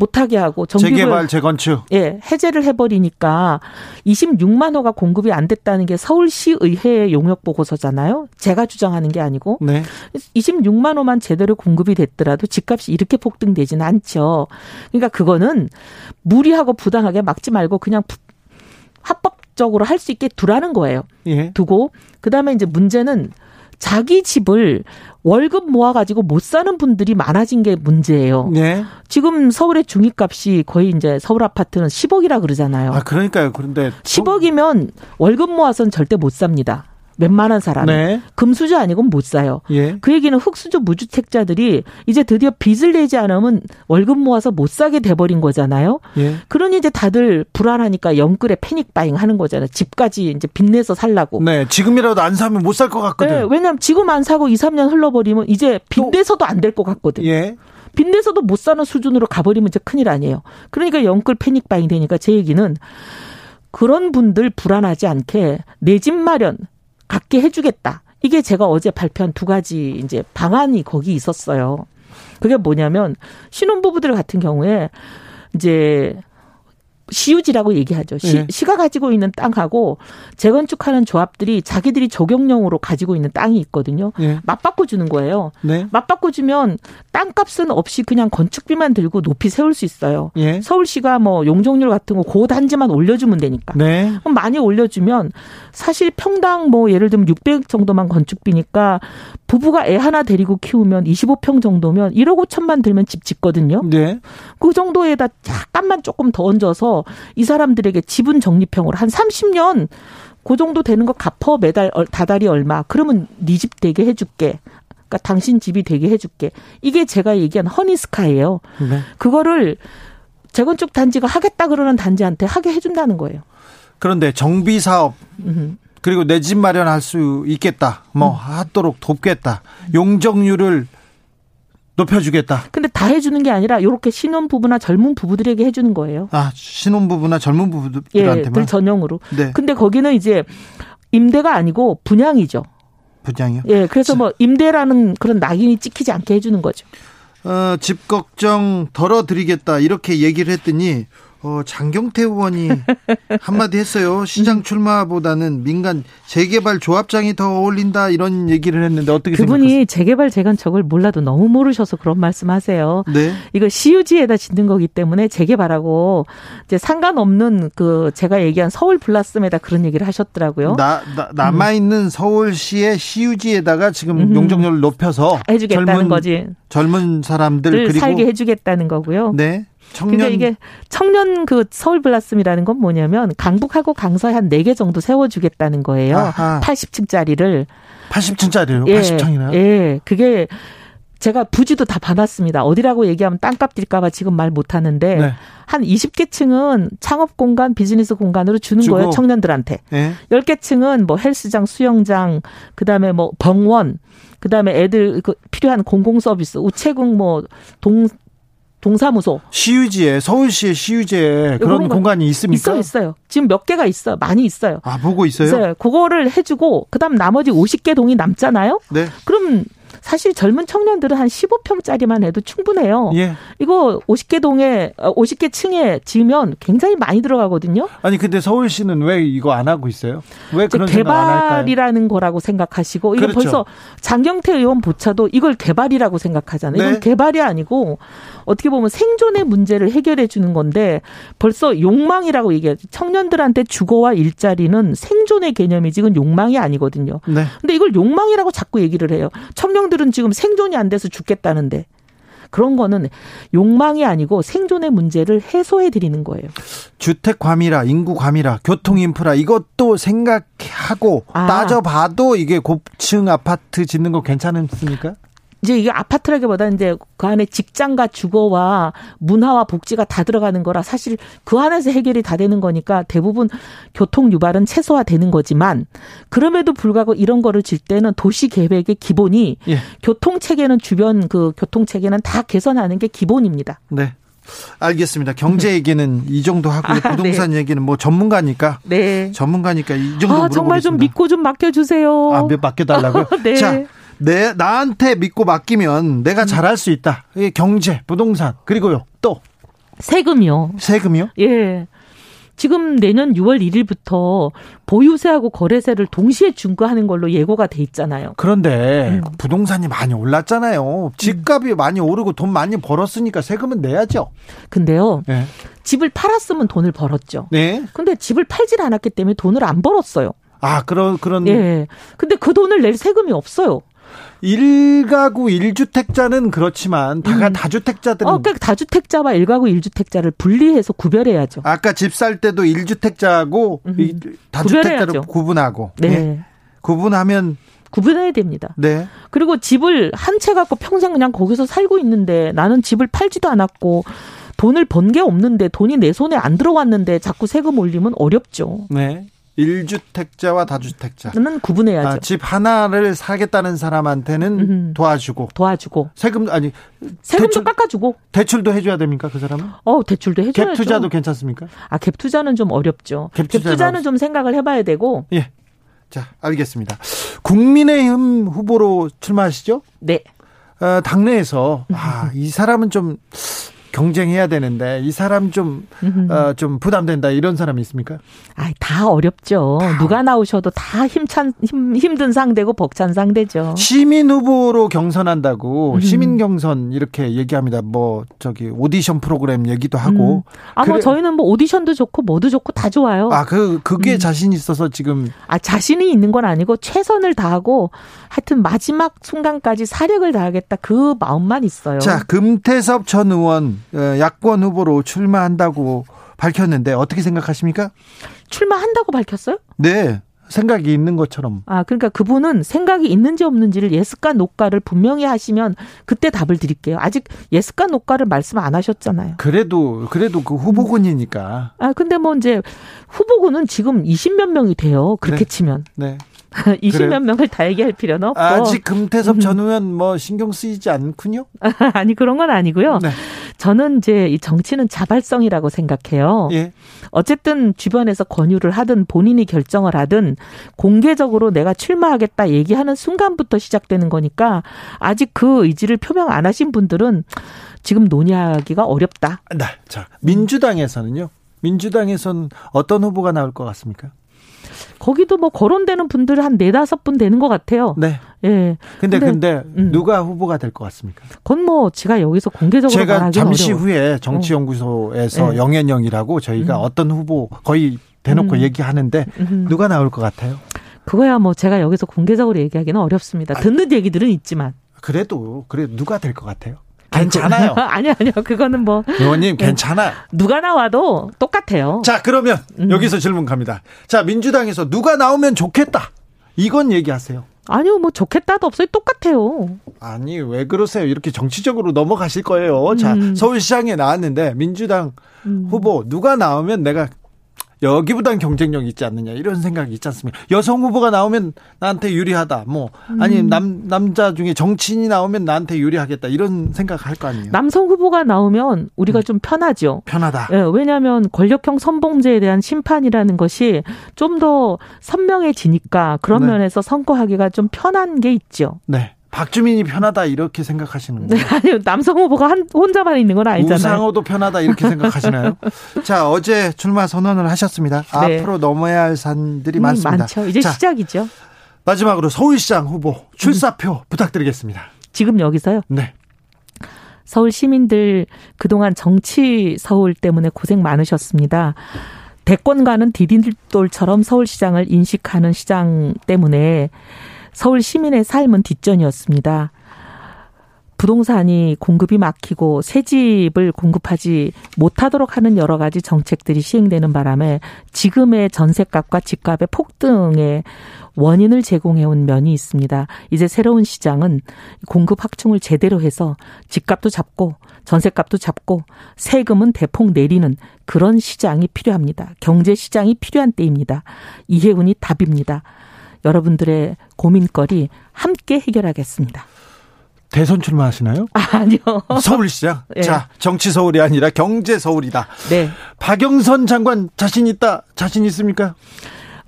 못하게 하고 정비를 재개발 재건축 예 해제를 해버리니까 26만 호가 공급이 안 됐다는 게 서울시 의회의 용역 보고서잖아요. 제가 주장하는 게 아니고 네. 26만 호만 제대로 공급이 됐더라도 집값이 이렇게 폭등되지는 않죠. 그러니까 그거는 무리하고 부당하게 막지 말고 그냥 합법 적으로 할 수 있게 두라는 거예요. 예. 두고 그다음에 이제 문제는 자기 집을 월급 모아가지고 못 사는 분들이 많아진 게 문제예요. 네. 지금 서울의 중위값이 거의 이제 서울 아파트는 10억이라 그러잖아요. 아, 그러니까요. 그런데 10억이면 월급 모아서는 절대 못 삽니다. 웬만한 사람 네. 금수저 아니고는 못 사요. 예. 그 얘기는 흑수저 무주택자들이 이제 드디어 빚을 내지 않으면 월급 모아서 못 사게 돼버린 거잖아요. 예. 그러니 이제 다들 불안하니까 영끌에 패닉 바잉 하는 거잖아요. 집까지 이제 빚내서 살라고. 네, 지금이라도 안 사면 못 살 것 같거든. 네, 왜냐하면 지금 안 사고 2, 3년 흘러버리면 이제 빚내서도 안 될 것 같거든. 예. 빚내서도 못 사는 수준으로 가버리면 이제 큰일 아니에요. 그러니까 영끌 패닉 바잉 되니까 제 얘기는 그런 분들 불안하지 않게 내 집 마련 갖게 해주겠다. 이게 제가 어제 발표한 두 가지 이제 방안이 거기 있었어요. 그게 뭐냐면 신혼부부들 같은 경우에 이제 시유지라고 얘기하죠. 시, 네. 시가 가지고 있는 땅하고 재건축하는 조합들이 자기들이 적용령으로 가지고 있는 땅이 있거든요. 네. 맞바꿔 주는 거예요. 네. 맞바꿔 주면 땅값은 없이 그냥 건축비만 들고 높이 세울 수 있어요. 예. 서울시가 뭐 용적률 같은 거 고단지만 올려주면 되니까. 네. 그럼 많이 올려주면 사실 평당 뭐 예를 들면 600 정도만 건축비니까 부부가 애 하나 데리고 키우면 25평 정도면 1억 5천만 들면 집 짓거든요. 네. 그 정도에다 약간만 조금 더 얹어서 이 사람들에게 지분 적립형으로 한 30년 그 정도 되는 거 갚어 매달 다달이 얼마 그러면 네 집 되게 해줄게. 그러니까 당신 집이 되게 해줄게. 이게 제가 얘기한 허니스카예요. 네. 그거를 재건축 단지가 하겠다 그러는 단지한테 하게 해준다는 거예요. 그런데 정비 사업 그리고 내 집 마련할 수 있겠다. 뭐 음. 하도록 돕겠다. 용적률을 높여주겠다. 근데 다 해주는 게 아니라 이렇게 신혼 부부나 젊은 부부들에게 해주는 거예요. 아 신혼 부부나 젊은 부부들한테만. 예, 들 전용으로. 네. 근데 거기는 이제 임대가 아니고 분양이죠. 분양이요? 예, 그래서 뭐 임대라는 그런 낙인이 찍히지 않게 해주는 거죠. 어, 집 걱정 덜어드리겠다 이렇게 얘기를 했더니 어, 장경태 의원이 한마디 했어요. 시장 출마보다는 민간 재개발 조합장이 더 어울린다 이런 얘기를 했는데 어떻게 그분이 생각하세요? 재개발 재건축을 몰라도 너무 모르셔서 그런 말씀하세요. 네. 이거 시유지에다 짓는 거기 때문에 재개발하고 이제 상관없는 그 제가 얘기한 서울 플러스에다 그런 얘기를 하셨더라고요. 나, 나 남아 있는 서울시의 시유지에다가 지금 음. 용적률을 높여서 해주겠다는 젊은 거지. 젊은 사람들 살게 해주겠다는 거고요. 네 청년 그러니까 이게 청년 그 서울 블라스미라는 건 뭐냐면 강북하고 강서에 한 네 개 정도 세워주겠다는 거예요. 아하. 80층짜리를. 80층짜리요. 예, 80층이나요? 예, 그게 제가 부지도 다 봐놨습니다. 어디라고 얘기하면 땅값 뛸까봐 지금 말 못하는데 네. 한 20개 층은 창업 공간, 비즈니스 공간으로 주는 주고. 거예요. 청년들한테. 예. 10개 층은 뭐 헬스장, 수영장, 그다음에 뭐 병원, 그다음에 애들 그 필요한 공공 서비스, 우체국 뭐 동 동사무소 시유지에 서울시의 시유지에 그런 공간이 있습니까? 있어 있어요. 지금 몇 개가 있어. 많이 있어요. 아 보고 있어요? 있어요. 그거를 해주고 그다음 나머지 50개 동이 남잖아요. 네. 그럼 사실 젊은 청년들은 한 15평짜리만 해도 충분해요. 예. 이거 50개 동에 50개 층에 지으면 굉장히 많이 들어가거든요. 아니 근데 서울시는 왜 이거 안 하고 있어요? 왜 그런? 개발이라는 거라고 생각하시고 이거 그렇죠. 벌써 장경태 의원 보차도 이걸 개발이라고 생각하잖아요. 이건 네. 개발이 아니고 어떻게 보면 생존의 문제를 해결해 주는 건데 벌써 욕망이라고 얘기하죠. 청년들한테 주거와 일자리는 생존의 개념이지 이건 욕망이 아니거든요. 네. 근데 이걸 욕망이라고 자꾸 얘기를 해요. 청년들은 지금 생존이 안 돼서 죽겠다는데 그런 거는 욕망이 아니고 생존의 문제를 해소해 드리는 거예요. 주택 과밀화, 인구 과밀화, 교통 인프라 이것도 생각하고 아. 따져봐도 이게 고층 아파트 짓는 거 괜찮습니까? 이제 이게 아파트라기보다 이제 그 안에 직장과 주거와 문화와 복지가 다 들어가는 거라 사실 그 안에서 해결이 다 되는 거니까 대부분 교통 유발은 최소화되는 거지만 그럼에도 불구하고 이런 거를 질 때는 도시 계획의 기본이 예. 교통 체계는 주변 그 교통 체계는 다 개선하는 게 기본입니다. 네. 알겠습니다. 경제 얘기는 이 정도 하고 아, 부동산 얘기는 뭐 전문가니까 네. 전문가니까 이 정도 아, 정말 좀 물어보겠습니다. 믿고 좀 맡겨 주세요. 아, 몇 맡겨 달라고요? 네. 자, 내 나한테 믿고 맡기면 내가 잘할 수 있다. 경제, 부동산 그리고요 또 세금이요. 세금이요? 예. 지금 내년 6월 1일부터 보유세하고 거래세를 동시에 중과하는 걸로 예고가 돼 있잖아요. 그런데 음. 부동산이 많이 올랐잖아요. 집값이 많이 오르고 돈 많이 벌었으니까 세금은 내야죠. 근데요, 네. 집을 팔았으면 돈을 벌었죠. 네. 근데 집을 팔질 않았기 때문에 돈을 안 벌었어요. 아, 그런 그런 예. 근데 그 돈을 낼 세금이 없어요. 일가구 일주택자는 그렇지만 다가 음. 다주택자들은 어, 그러니까 다주택자와 일가구 일주택자를 분리해서 구별해야죠. 아까 집 살 때도 일주택자하고 음. 이 다주택자를. 구분하고 네. 예. 구분하면 구분해야 됩니다. 네. 그리고 집을 한 채 갖고 평생 그냥 거기서 살고 있는데 나는 집을 팔지도 않았고 돈을 번 게 없는데 돈이 내 손에 안 들어왔는데 자꾸 세금 올리면 어렵죠. 네. 일주택자와 다주택자. 는 구분해야죠. 아, 집 하나를 사겠다는 사람한테는 음. 도와주고 도와주고 세금 아니 세금도 대출- 깎아주고 대출도 해줘야 됩니까 그 사람은? 어 대출도 해줘야죠. 갭 투자도 괜찮습니까? 아갭 투자는 좀 어렵죠. 갭갭 투자는 투자는 좀 생각을 해봐야 되고 예. 자 알겠습니다. 국민의힘 후보로 출마하시죠? 네 어, 당내에서 아, 이 사람은 좀 경쟁해야 되는데 이 사람 좀, 어, 좀 부담된다 이런 사람이 있습니까? 아다 어렵죠. 누가 나오셔도 다 힘찬 힘, 힘든 상대고 벅찬 상대죠. 시민 후보로 경선한다고 음. 시민 경선 이렇게 얘기합니다. 뭐 저기 오디션 프로그램 얘기도 하고 아뭐 그래- 저희는 뭐 오디션도 좋고 뭐도 좋고 다 좋아요. 아그 그게 음. 자신 있어서 지금 아, 자신이 있는 건 아니고 최선을 다하고 하여튼 마지막 순간까지 사력을 다하겠다 그 마음만 있어요. 자 금태섭 전 의원 어, 야권 후보로 출마한다고 밝혔는데 어떻게 생각하십니까? 출마한다고 밝혔어요? 네 생각이 있는 것처럼 아, 그러니까 그분은 생각이 있는지 없는지를 yes까 no까를 분명히 하시면 그때 답을 드릴게요. 아직 yes까 no까를 말씀 안 하셨잖아요. 그래도 그래도 그 후보군이니까 아, 근데 뭐 이제 후보군은 지금 20몇 명이 돼요. 그렇게 네. 치면. 네 20몇 명을 다 얘기할 필요는 없고. 아직 금태섭 전 의원 뭐 신경 쓰이지 않군요? 아니 그런 건 아니고요. 네. 저는 이제 이 정치는 자발성이라고 생각해요. 예. 어쨌든 주변에서 권유를 하든 본인이 결정을 하든 공개적으로 내가 출마하겠다 얘기하는 순간부터 시작되는 거니까 아직 그 의지를 표명 안 하신 분들은 지금 논의하기가 어렵다. 네. 자, 민주당에서는요. 민주당에서는 어떤 후보가 나올 것 같습니까? 거기도 뭐 거론되는 분들 한 네다섯 분 되는 것 같아요. 네. 예. 근데 근데, 근데 음. 누가 후보가 될 것 같습니까? 그건 뭐 제가 여기서 공개적으로 제가 잠시 어려워. 후에 정치연구소에서 어. 네. 영앤영이라고 저희가 음. 어떤 후보 거의 대놓고 음. 얘기하는데 음. 누가 나올 것 같아요? 그거야 뭐 제가 여기서 공개적으로 얘기하기는 어렵습니다. 듣는 아, 얘기들은 있지만. 그래도 그래 누가 될 것 같아요? 괜찮아요. 아니요, 아니요. 그거는 뭐. 의원님, 네. 괜찮아. 누가 나와도 똑같아요. 자, 그러면 음. 여기서 질문 갑니다. 자, 민주당에서 누가 나오면 좋겠다. 이건 얘기하세요. 아니요, 뭐 좋겠다도 없어요. 똑같아요. 아니, 왜 그러세요? 이렇게 정치적으로 넘어가실 거예요. 자, 음. 서울시장에 나왔는데 민주당 음. 후보 누가 나오면 내가 여기보단 경쟁력 있지 않느냐 이런 생각이 있지 않습니까? 여성 후보가 나오면 나한테 유리하다. 뭐 아니 음. 남 남자 중에 정치인이 나오면 나한테 유리하겠다 이런 생각할 거 아니에요. 남성 후보가 나오면 우리가 음. 좀 편하죠. 편하다. 예, 왜냐하면 권력형 선봉제에 대한 심판이라는 것이 좀 더 선명해지니까 그런 네. 면에서 선거하기가 좀 편한 게 있죠. 네. 박주민이 편하다 이렇게 생각하시는 거예요? 네, 아니요. 남성 후보가 한 혼자만 있는 건 아니잖아요. 우상호도 편하다 이렇게 생각하시나요? 자, 어제 출마 선언을 하셨습니다. 네. 앞으로 넘어야 할 산들이 음, 많습니다. 많죠. 이제 자, 시작이죠. 마지막으로 서울시장 후보 출사표 음. 부탁드리겠습니다. 지금 여기서요? 네. 서울 시민들 그동안 정치 서울 때문에 고생 많으셨습니다. 대권과는 디딤돌처럼 서울시장을 인식하는 시장 때문에 서울 시민의 삶은 뒷전이었습니다. 부동산이 공급이 막히고 새 집을 공급하지 못하도록 하는 여러 가지 정책들이 시행되는 바람에 지금의 전세값과 집값의 폭등의 원인을 제공해온 면이 있습니다. 이제 새로운 시장은 공급 확충을 제대로 해서 집값도 잡고 전세값도 잡고 세금은 대폭 내리는 그런 시장이 필요합니다. 경제 시장이 필요한 때입니다. 이해운이 답입니다. 여러분들의 고민거리 함께 해결하겠습니다. 대선 출마하시나요? 아, 니요 서울시장. 네. 자, 정치 서울이 아니라 경제 서울이다. 네. 박영선 장관 자신 있다. 자신 있습니까?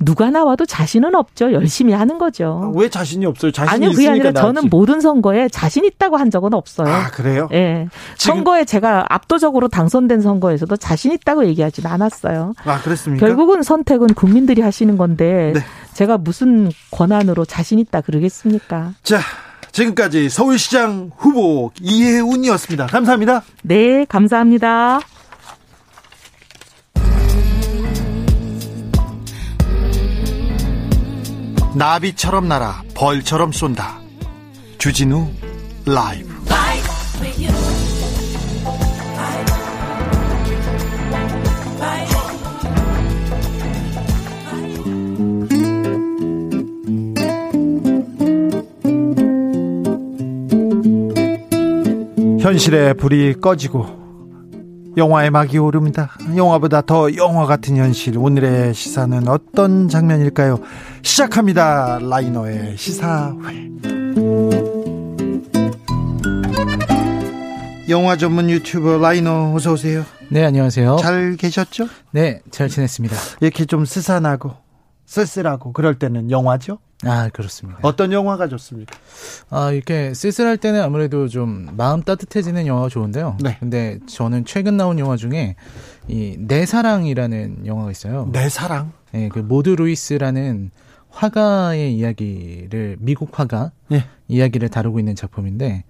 누가 나와도 자신은 없죠. 열심히 하는 거죠. 아, 왜 자신이 없어요? 자신이 아니요, 그게 아니라 나왔지. 저는 모든 선거에 자신 있다고 한 적은 없어요. 아, 그래요? 예. 네. 선거에 제가 압도적으로 당선된 선거에서도 자신 있다고 얘기하진 않았어요. 아, 그렇습니까? 결국은 선택은 국민들이 하시는 건데 네. 제가 무슨 권한으로 자신 있다 그러겠습니까? 자, 지금까지 서울시장 후보 이혜운이었습니다. 감사합니다. 네, 감사합니다. 나비처럼 날아 벌처럼 쏜다. 주진우 라이브. 현실의 불이 꺼지고 영화의 막이 오릅니다. 영화보다 더 영화 같은 현실. 오늘의 시사는 어떤 장면일까요? 시작합니다. 라이너의 시사회. 영화 전문 유튜버 라이너 어서 오세요. 네, 안녕하세요. 잘 계셨죠? 네, 잘 지냈습니다. 이렇게 좀 스산하고 쓸쓸하고 그럴 때는 영화죠? 아, 그렇습니다. 어떤 영화가 좋습니까? 아, 이렇게 쓸쓸할 때는 아무래도 좀 마음 따뜻해지는 영화가 좋은데요. 네. 근데 저는 최근 나온 영화 중에 이 내 사랑이라는 영화가 있어요. 내 사랑? 네, 그 모드 루이스라는 화가의 이야기를 미국 화가 네. 이야기를 다루고 있는 작품인데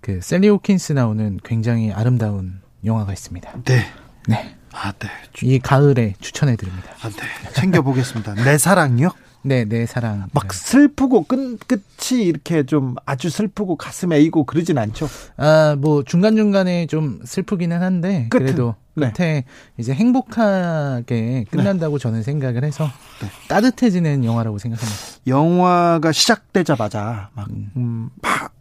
그 샐리 호킨스 나오는 굉장히 아름다운 영화가 있습니다. 네. 네. 아, 네. 이 가을에 추천해 드립니다. 아, 네. 챙겨 보겠습니다. 내 사랑요? 네, 내 사랑. 막 슬프고 끝 끝이 이렇게 좀 아주 슬프고 가슴 에이고 그러진 않죠. 아, 뭐 중간 중간에 좀 슬프기는 한데 끝은, 그래도 네. 끝에 이제 행복하게 끝난다고 네. 저는 생각을 해서 네. 따뜻해지는 영화라고 생각합니다. 영화가 시작되자마자 막 음, 음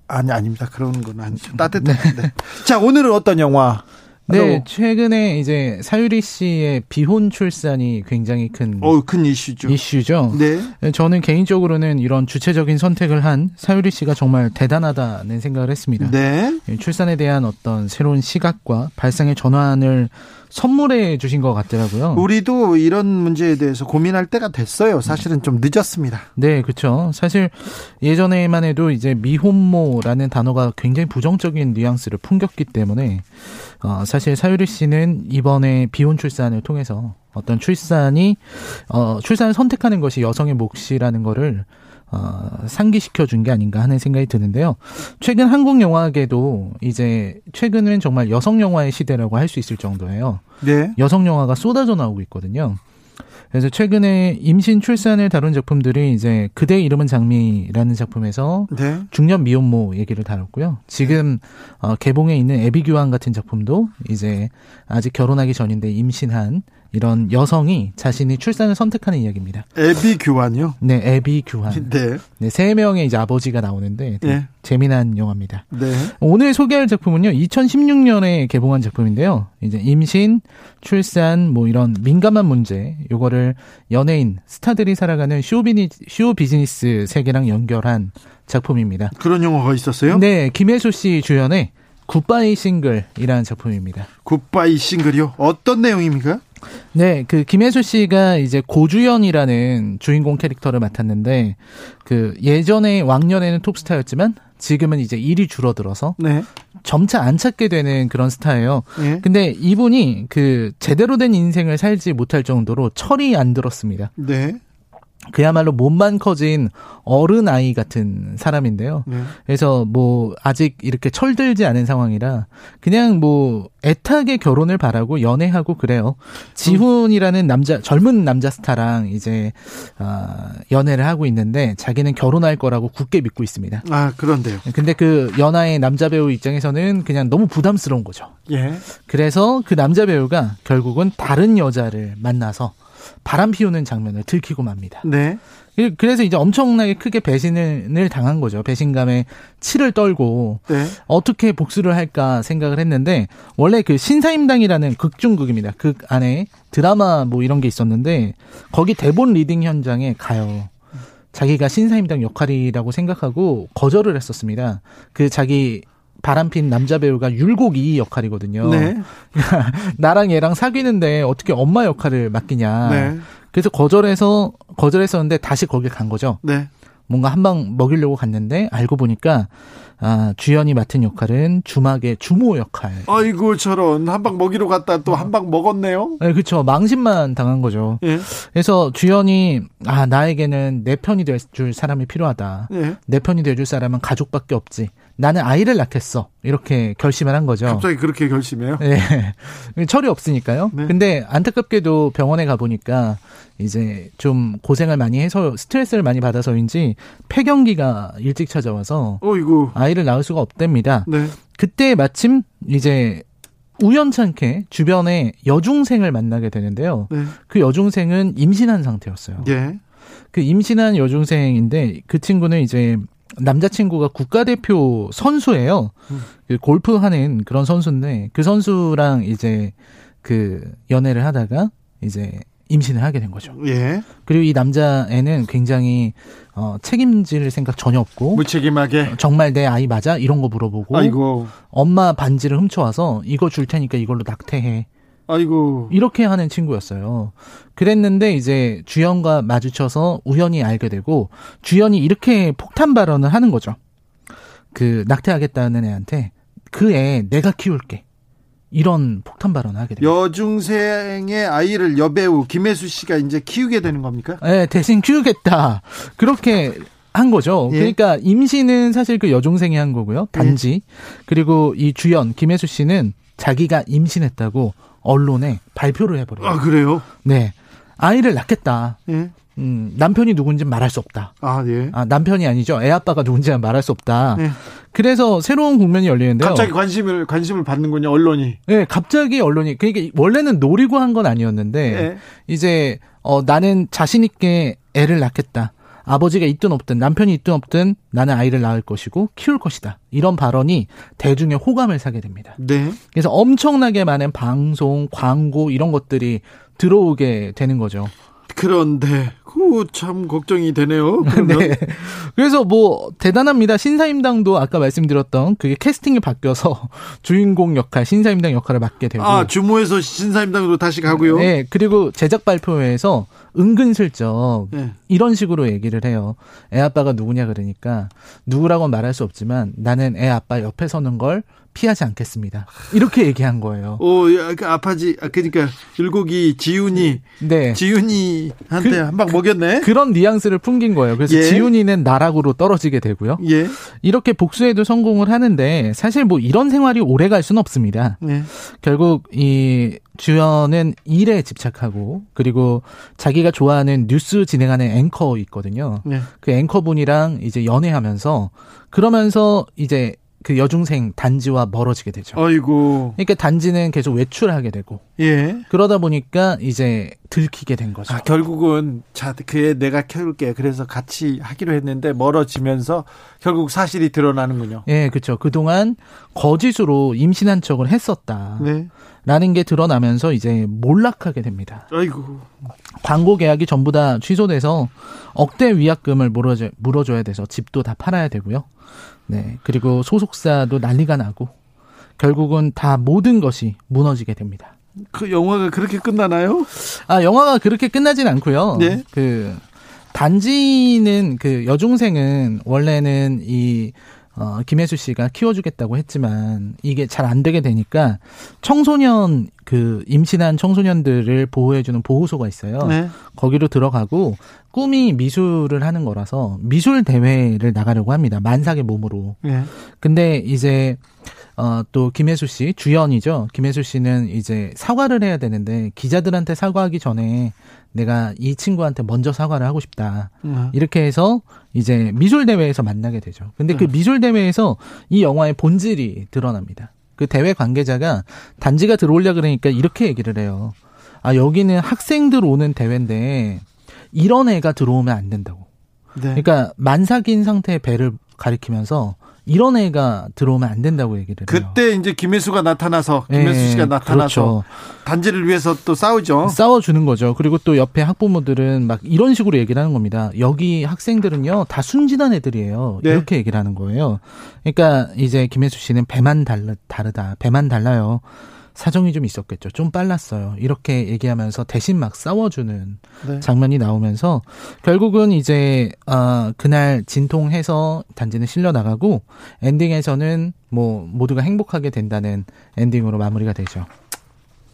아니 아닙니다. 그런 건 아니죠. 따뜻해. 네. 네. 자, 오늘은 어떤 영화 네, 최근에 이제 사유리 씨의 비혼 출산이 굉장히 큰, 어, 큰 이슈죠. 이슈죠. 네. 저는 개인적으로는 이런 주체적인 선택을 한 사유리 씨가 정말 대단하다는 생각을 했습니다. 네. 출산에 대한 어떤 새로운 시각과 발상의 전환을 선물해 주신 것 같더라고요. 우리도 이런 문제에 대해서 고민할 때가 됐어요. 사실은 좀 늦었습니다. 네, 그렇죠. 사실 예전에만 해도 이제 미혼모라는 단어가 굉장히 부정적인 뉘앙스를 풍겼기 때문에 어, 사실 사유리 씨는 이번에 비혼 출산을 통해서 어떤 출산이 어, 출산을 선택하는 것이 여성의 몫이라는 거를 어, 상기시켜 준 게 아닌가 하는 생각이 드는데요. 최근 한국 영화계도 이제 최근은 정말 여성 영화의 시대라고 할 수 있을 정도예요. 네. 여성 영화가 쏟아져 나오고 있거든요. 그래서 최근에 임신 출산을 다룬 작품들이 이제 그대 이름은 장미라는 작품에서 네. 중년 미혼모 얘기를 다뤘고요. 지금 어, 개봉에 있는 애비규환 같은 작품도 이제 아직 결혼하기 전인데 임신한 이런 여성이 자신이 출산을 선택하는 이야기입니다. 애비 교환요? 네, 애비 교환. 네. 네, 세 명의 이제 아버지가 나오는데 네. 재미난 영화입니다. 네. 오늘 소개할 작품은요, 2016년에 개봉한 작품인데요. 이제 임신, 출산, 뭐 이런 민감한 문제, 요거를 연예인, 스타들이 살아가는 쇼비니, 쇼 비즈니스 세계랑 연결한 작품입니다. 그런 영화가 있었어요? 네, 김혜수 씨 주연의 굿바이 싱글이라는 작품입니다. 굿바이 싱글이요? 어떤 내용입니까? 네, 그 김혜수 씨가 이제 고주연이라는 주인공 캐릭터를 맡았는데 그 예전에 왕년에는 톱스타였지만 지금은 이제 일이 줄어들어서 네. 점차 안 찾게 되는 그런 스타예요. 네. 근데 이분이 그 제대로 된 인생을 살지 못할 정도로 철이 안 들었습니다. 네. 그야말로 몸만 커진 어른 아이 같은 사람인데요. 네. 그래서 뭐 아직 이렇게 철들지 않은 상황이라 그냥 뭐 애타게 결혼을 바라고 연애하고 그래요. 지훈이라는 남자 젊은 남자 스타랑 이제 아 연애를 하고 있는데 자기는 결혼할 거라고 굳게 믿고 있습니다. 아 그런데요. 근데 그 연하의 남자 배우 입장에서는 그냥 너무 부담스러운 거죠. 예. 그래서 그 남자 배우가 결국은 다른 여자를 만나서 바람 피우는 장면을 들키고 맙니다. 네. 그래서 이제 엄청나게 크게 배신을 당한 거죠. 배신감에 치를 떨고 네. 어떻게 복수를 할까 생각을 했는데 원래 그 신사임당이라는 극중극입니다. 극 안에 드라마 뭐 이런 게 있었는데 거기 대본 reading 현장에 가요. 자기가 신사임당 역할이라고 생각하고 거절을 했었습니다. 그 자기 바람핀 남자 배우가 율곡 이 역할이거든요. 네. 나랑 얘랑 사귀는데 어떻게 엄마 역할을 맡기냐. 네. 그래서 거절해서 거절했었는데 다시 거길 간 거죠. 네. 뭔가 한 방 먹이려고 갔는데 알고 보니까 아, 주연이 맡은 역할은 주막의 주모 역할. 아이고 저런 한 방 먹이러 갔다 또 한 방 먹었네요. 네, 그렇죠. 망신만 당한 거죠. 예. 그래서 주연이 아 나에게는 내 편이 될 줄 사람이 필요하다. 예. 내 편이 될 줄 사람은 가족밖에 없지. 나는 아이를 낳겠어. 이렇게 결심을 한 거죠. 갑자기 그렇게 결심해요? 네. 철이 없으니까요. 네. 근데 안타깝게도 병원에 가보니까 이제 좀 고생을 많이 해서 스트레스를 많이 받아서인지 폐경기가 일찍 찾아와서 어이구. 아이를 낳을 수가 없답니다. 네. 그때 마침 이제 우연찮게 주변에 여중생을 만나게 되는데요. 네. 그 여중생은 임신한 상태였어요. 예. 그 임신한 여중생인데 그 친구는 이제 남자친구가 국가대표 선수예요. 음. 그 골프 하는 그런 선수인데 그 선수랑 이제 그 연애를 하다가 이제 임신을 하게 된 거죠. 예. 그리고 이 남자애는 굉장히 어, 책임질 생각 전혀 없고 무책임하게 어, 정말 내 아이 맞아 이런 거 물어보고 아이고. 엄마 반지를 훔쳐와서 이거 줄 테니까 이걸로 낙태해. 아이고. 이렇게 하는 친구였어요. 그랬는데 이제 주연과 마주쳐서 우연히 알게 되고 주연이 이렇게 폭탄 발언을 하는 거죠. 그 낙태하겠다는 애한테 그 애 내가 키울게. 이런 폭탄 발언을 하게 됩니다. 여중생의 아이를 여배우 김혜수 씨가 이제 키우게 되는 겁니까? 네, 대신 키우겠다. 그렇게 한 거죠. 예. 그러니까 임신은 사실 그 여중생이 한 거고요. 단지. 예. 그리고 이 주연 김혜수 씨는 자기가 임신했다고 언론에 발표를 해버려요. 아 그래요? 네, 아이를 낳겠다. 예. 음, 남편이 누군지 말할 수 없다. 아, 예. 아, 남편이 아니죠. 애 아빠가 누군지 말할 수 없다. 예. 그래서 새로운 국면이 열리는데요. 갑자기 관심을 관심을 받는군요, 언론이. 네, 갑자기 언론이 그러니까 원래는 노리고 한 건 아니었는데 예. 이제 어 나는 자신 있게 애를 낳겠다. 아버지가 있든 없든 남편이 있든 없든 나는 아이를 낳을 것이고 키울 것이다. 이런 발언이 대중의 호감을 사게 됩니다. 네. 그래서 엄청나게 많은 방송, 광고 이런 것들이 들어오게 되는 거죠. 그런데 그참 걱정이 되네요. 네. 그래서 뭐 대단합니다. 신사임당도 아까 말씀드렸던 그게 캐스팅이 바뀌어서 주인공 역할, 신사임당 역할을 맡게 되고 아 주모에서 신사임당으로 다시 가고요. 네. 그리고 제작 발표회에서 은근슬쩍 네. 이런 식으로 얘기를 해요. 애 아빠가 누구냐 그러니까 누구라고 말할 수 없지만 나는 애 아빠 옆에 서는 걸 피하지 않겠습니다. 이렇게 얘기한 거예요. 오, 그 아파지, 아, 그러니까 율곡이 지훈이, 네, 지훈이한테 그, 한방 먹였네. 그런 뉘앙스를 풍긴 거예요. 그래서 예. 지훈이는 나락으로 떨어지게 되고요. 예. 이렇게 복수에도 성공을 하는데 사실 뭐 이런 생활이 오래 갈 수는 없습니다. 예. 결국 이 주연은 일에 집착하고 그리고 자기가 좋아하는 뉴스 진행하는 앵커 있거든요. 네. 그 앵커분이랑 이제 연애하면서 그러면서 이제 그 여중생 단지와 멀어지게 되죠. 아이고. 그러니까 단지는 계속 외출하게 되고. 예. 그러다 보니까 이제 들키게 된 거죠. 아, 결국은 자, 그애 내가 키울게. 그래서 같이 하기로 했는데 멀어지면서 결국 사실이 드러나는군요. 예, 그렇죠. 그동안 거짓으로 임신한 척을 했었다. 네. 라는 게 드러나면서 이제 몰락하게 됩니다. 아이고. 광고 계약이 전부 다 취소돼서 억대 위약금을 물어줘, 물어줘야 돼서 집도 다 팔아야 되고요. 네. 그리고 소속사도 난리가 나고 결국은 다 모든 것이 무너지게 됩니다. 그 영화가 그렇게 끝나나요? 아, 영화가 그렇게 끝나진 않고요. 네. 그 단지는 그 여중생은 원래는 이 어, 김혜수 씨가 키워주겠다고 했지만 이게 잘 안 되게 되니까 청소년 그 임신한 청소년들을 보호해주는 보호소가 있어요. 네. 거기로 들어가고 꿈이 미술을 하는 거라서 미술 대회를 나가려고 합니다. 만삭의 몸으로. 네. 근데 이제 어, 또 김혜수 씨 주연이죠. 김혜수 씨는 이제 사과를 해야 되는데 기자들한테 사과하기 전에 내가 이 친구한테 먼저 사과를 하고 싶다. 음. 이렇게 해서 이제 미술 대회에서 만나게 되죠. 근데 그 음. 미술 대회에서 이 영화의 본질이 드러납니다. 그 대회 관계자가 단지가 들어올려 그러니까 이렇게 얘기를 해요. 아 여기는 학생들 오는 대회인데 이런 애가 들어오면 안 된다고. 네. 그러니까 만삭인 상태의 배를 가리키면서 이런 애가 들어오면 안 된다고 얘기를 해요. 그때 이제 김혜수가 나타나서 김혜수 네, 씨가 나타나서 그렇죠. 단지를 위해서 또 싸우죠. 싸워 주는 거죠. 그리고 또 옆에 학부모들은 막 이런 식으로 얘기를 하는 겁니다. 여기 학생들은요 다 순진한 애들이에요. 네. 이렇게 얘기를 하는 거예요. 그러니까 이제 김혜수 씨는 배만 달라, 다르다. 배만 달라요. 사정이 좀 있었겠죠. 좀 빨랐어요. 이렇게 얘기하면서 대신 막 싸워주는 네. 장면이 나오면서 결국은 이제 어, 그날 진통해서 단지는 실려 나가고 엔딩에서는 뭐 모두가 행복하게 된다는 엔딩으로 마무리가 되죠.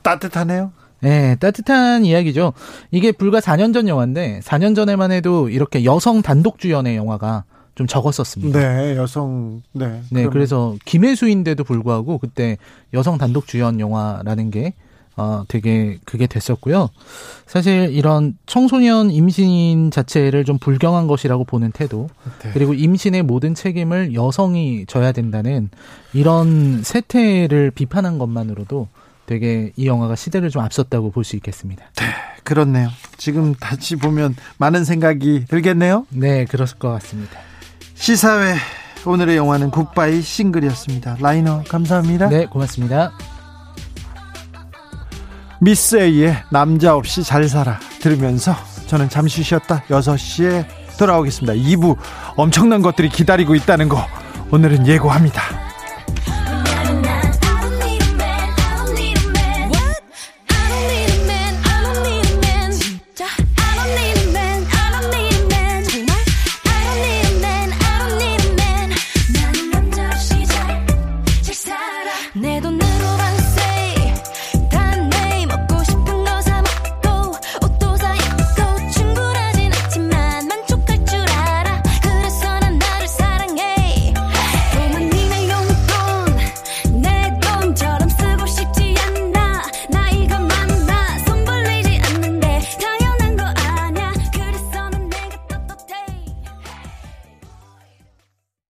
따뜻하네요. 네, 따뜻한 이야기죠. 이게 불과 4년 전 영화인데 4년 전에만 해도 이렇게 여성 단독 주연의 영화가 좀 적었었습니다. 네, 여성 네. 네, 그러면. 그래서 김혜수인데도 불구하고 그때 여성 단독 주연 영화라는 게 어, 되게 그게 됐었고요. 사실 이런 청소년 임신 자체를 좀 불경한 것이라고 보는 태도, 네. 그리고 임신의 모든 책임을 여성이 져야 된다는 이런 세태를 비판한 것만으로도 되게 이 영화가 시대를 좀 앞섰다고 볼 수 있겠습니다. 네, 그렇네요. 지금 다시 보면 많은 생각이 들겠네요. 네, 그렇을 것 같습니다. 시사회 오늘의 영화는 굿바이 싱글이었습니다. 라이너 감사합니다. 네, 고맙습니다. 미스 A의 남자 없이 잘 살아 들으면서 저는 잠시 쉬었다 6시에 돌아오겠습니다. 2부 엄청난 것들이 기다리고 있다는 거 오늘은 예고합니다.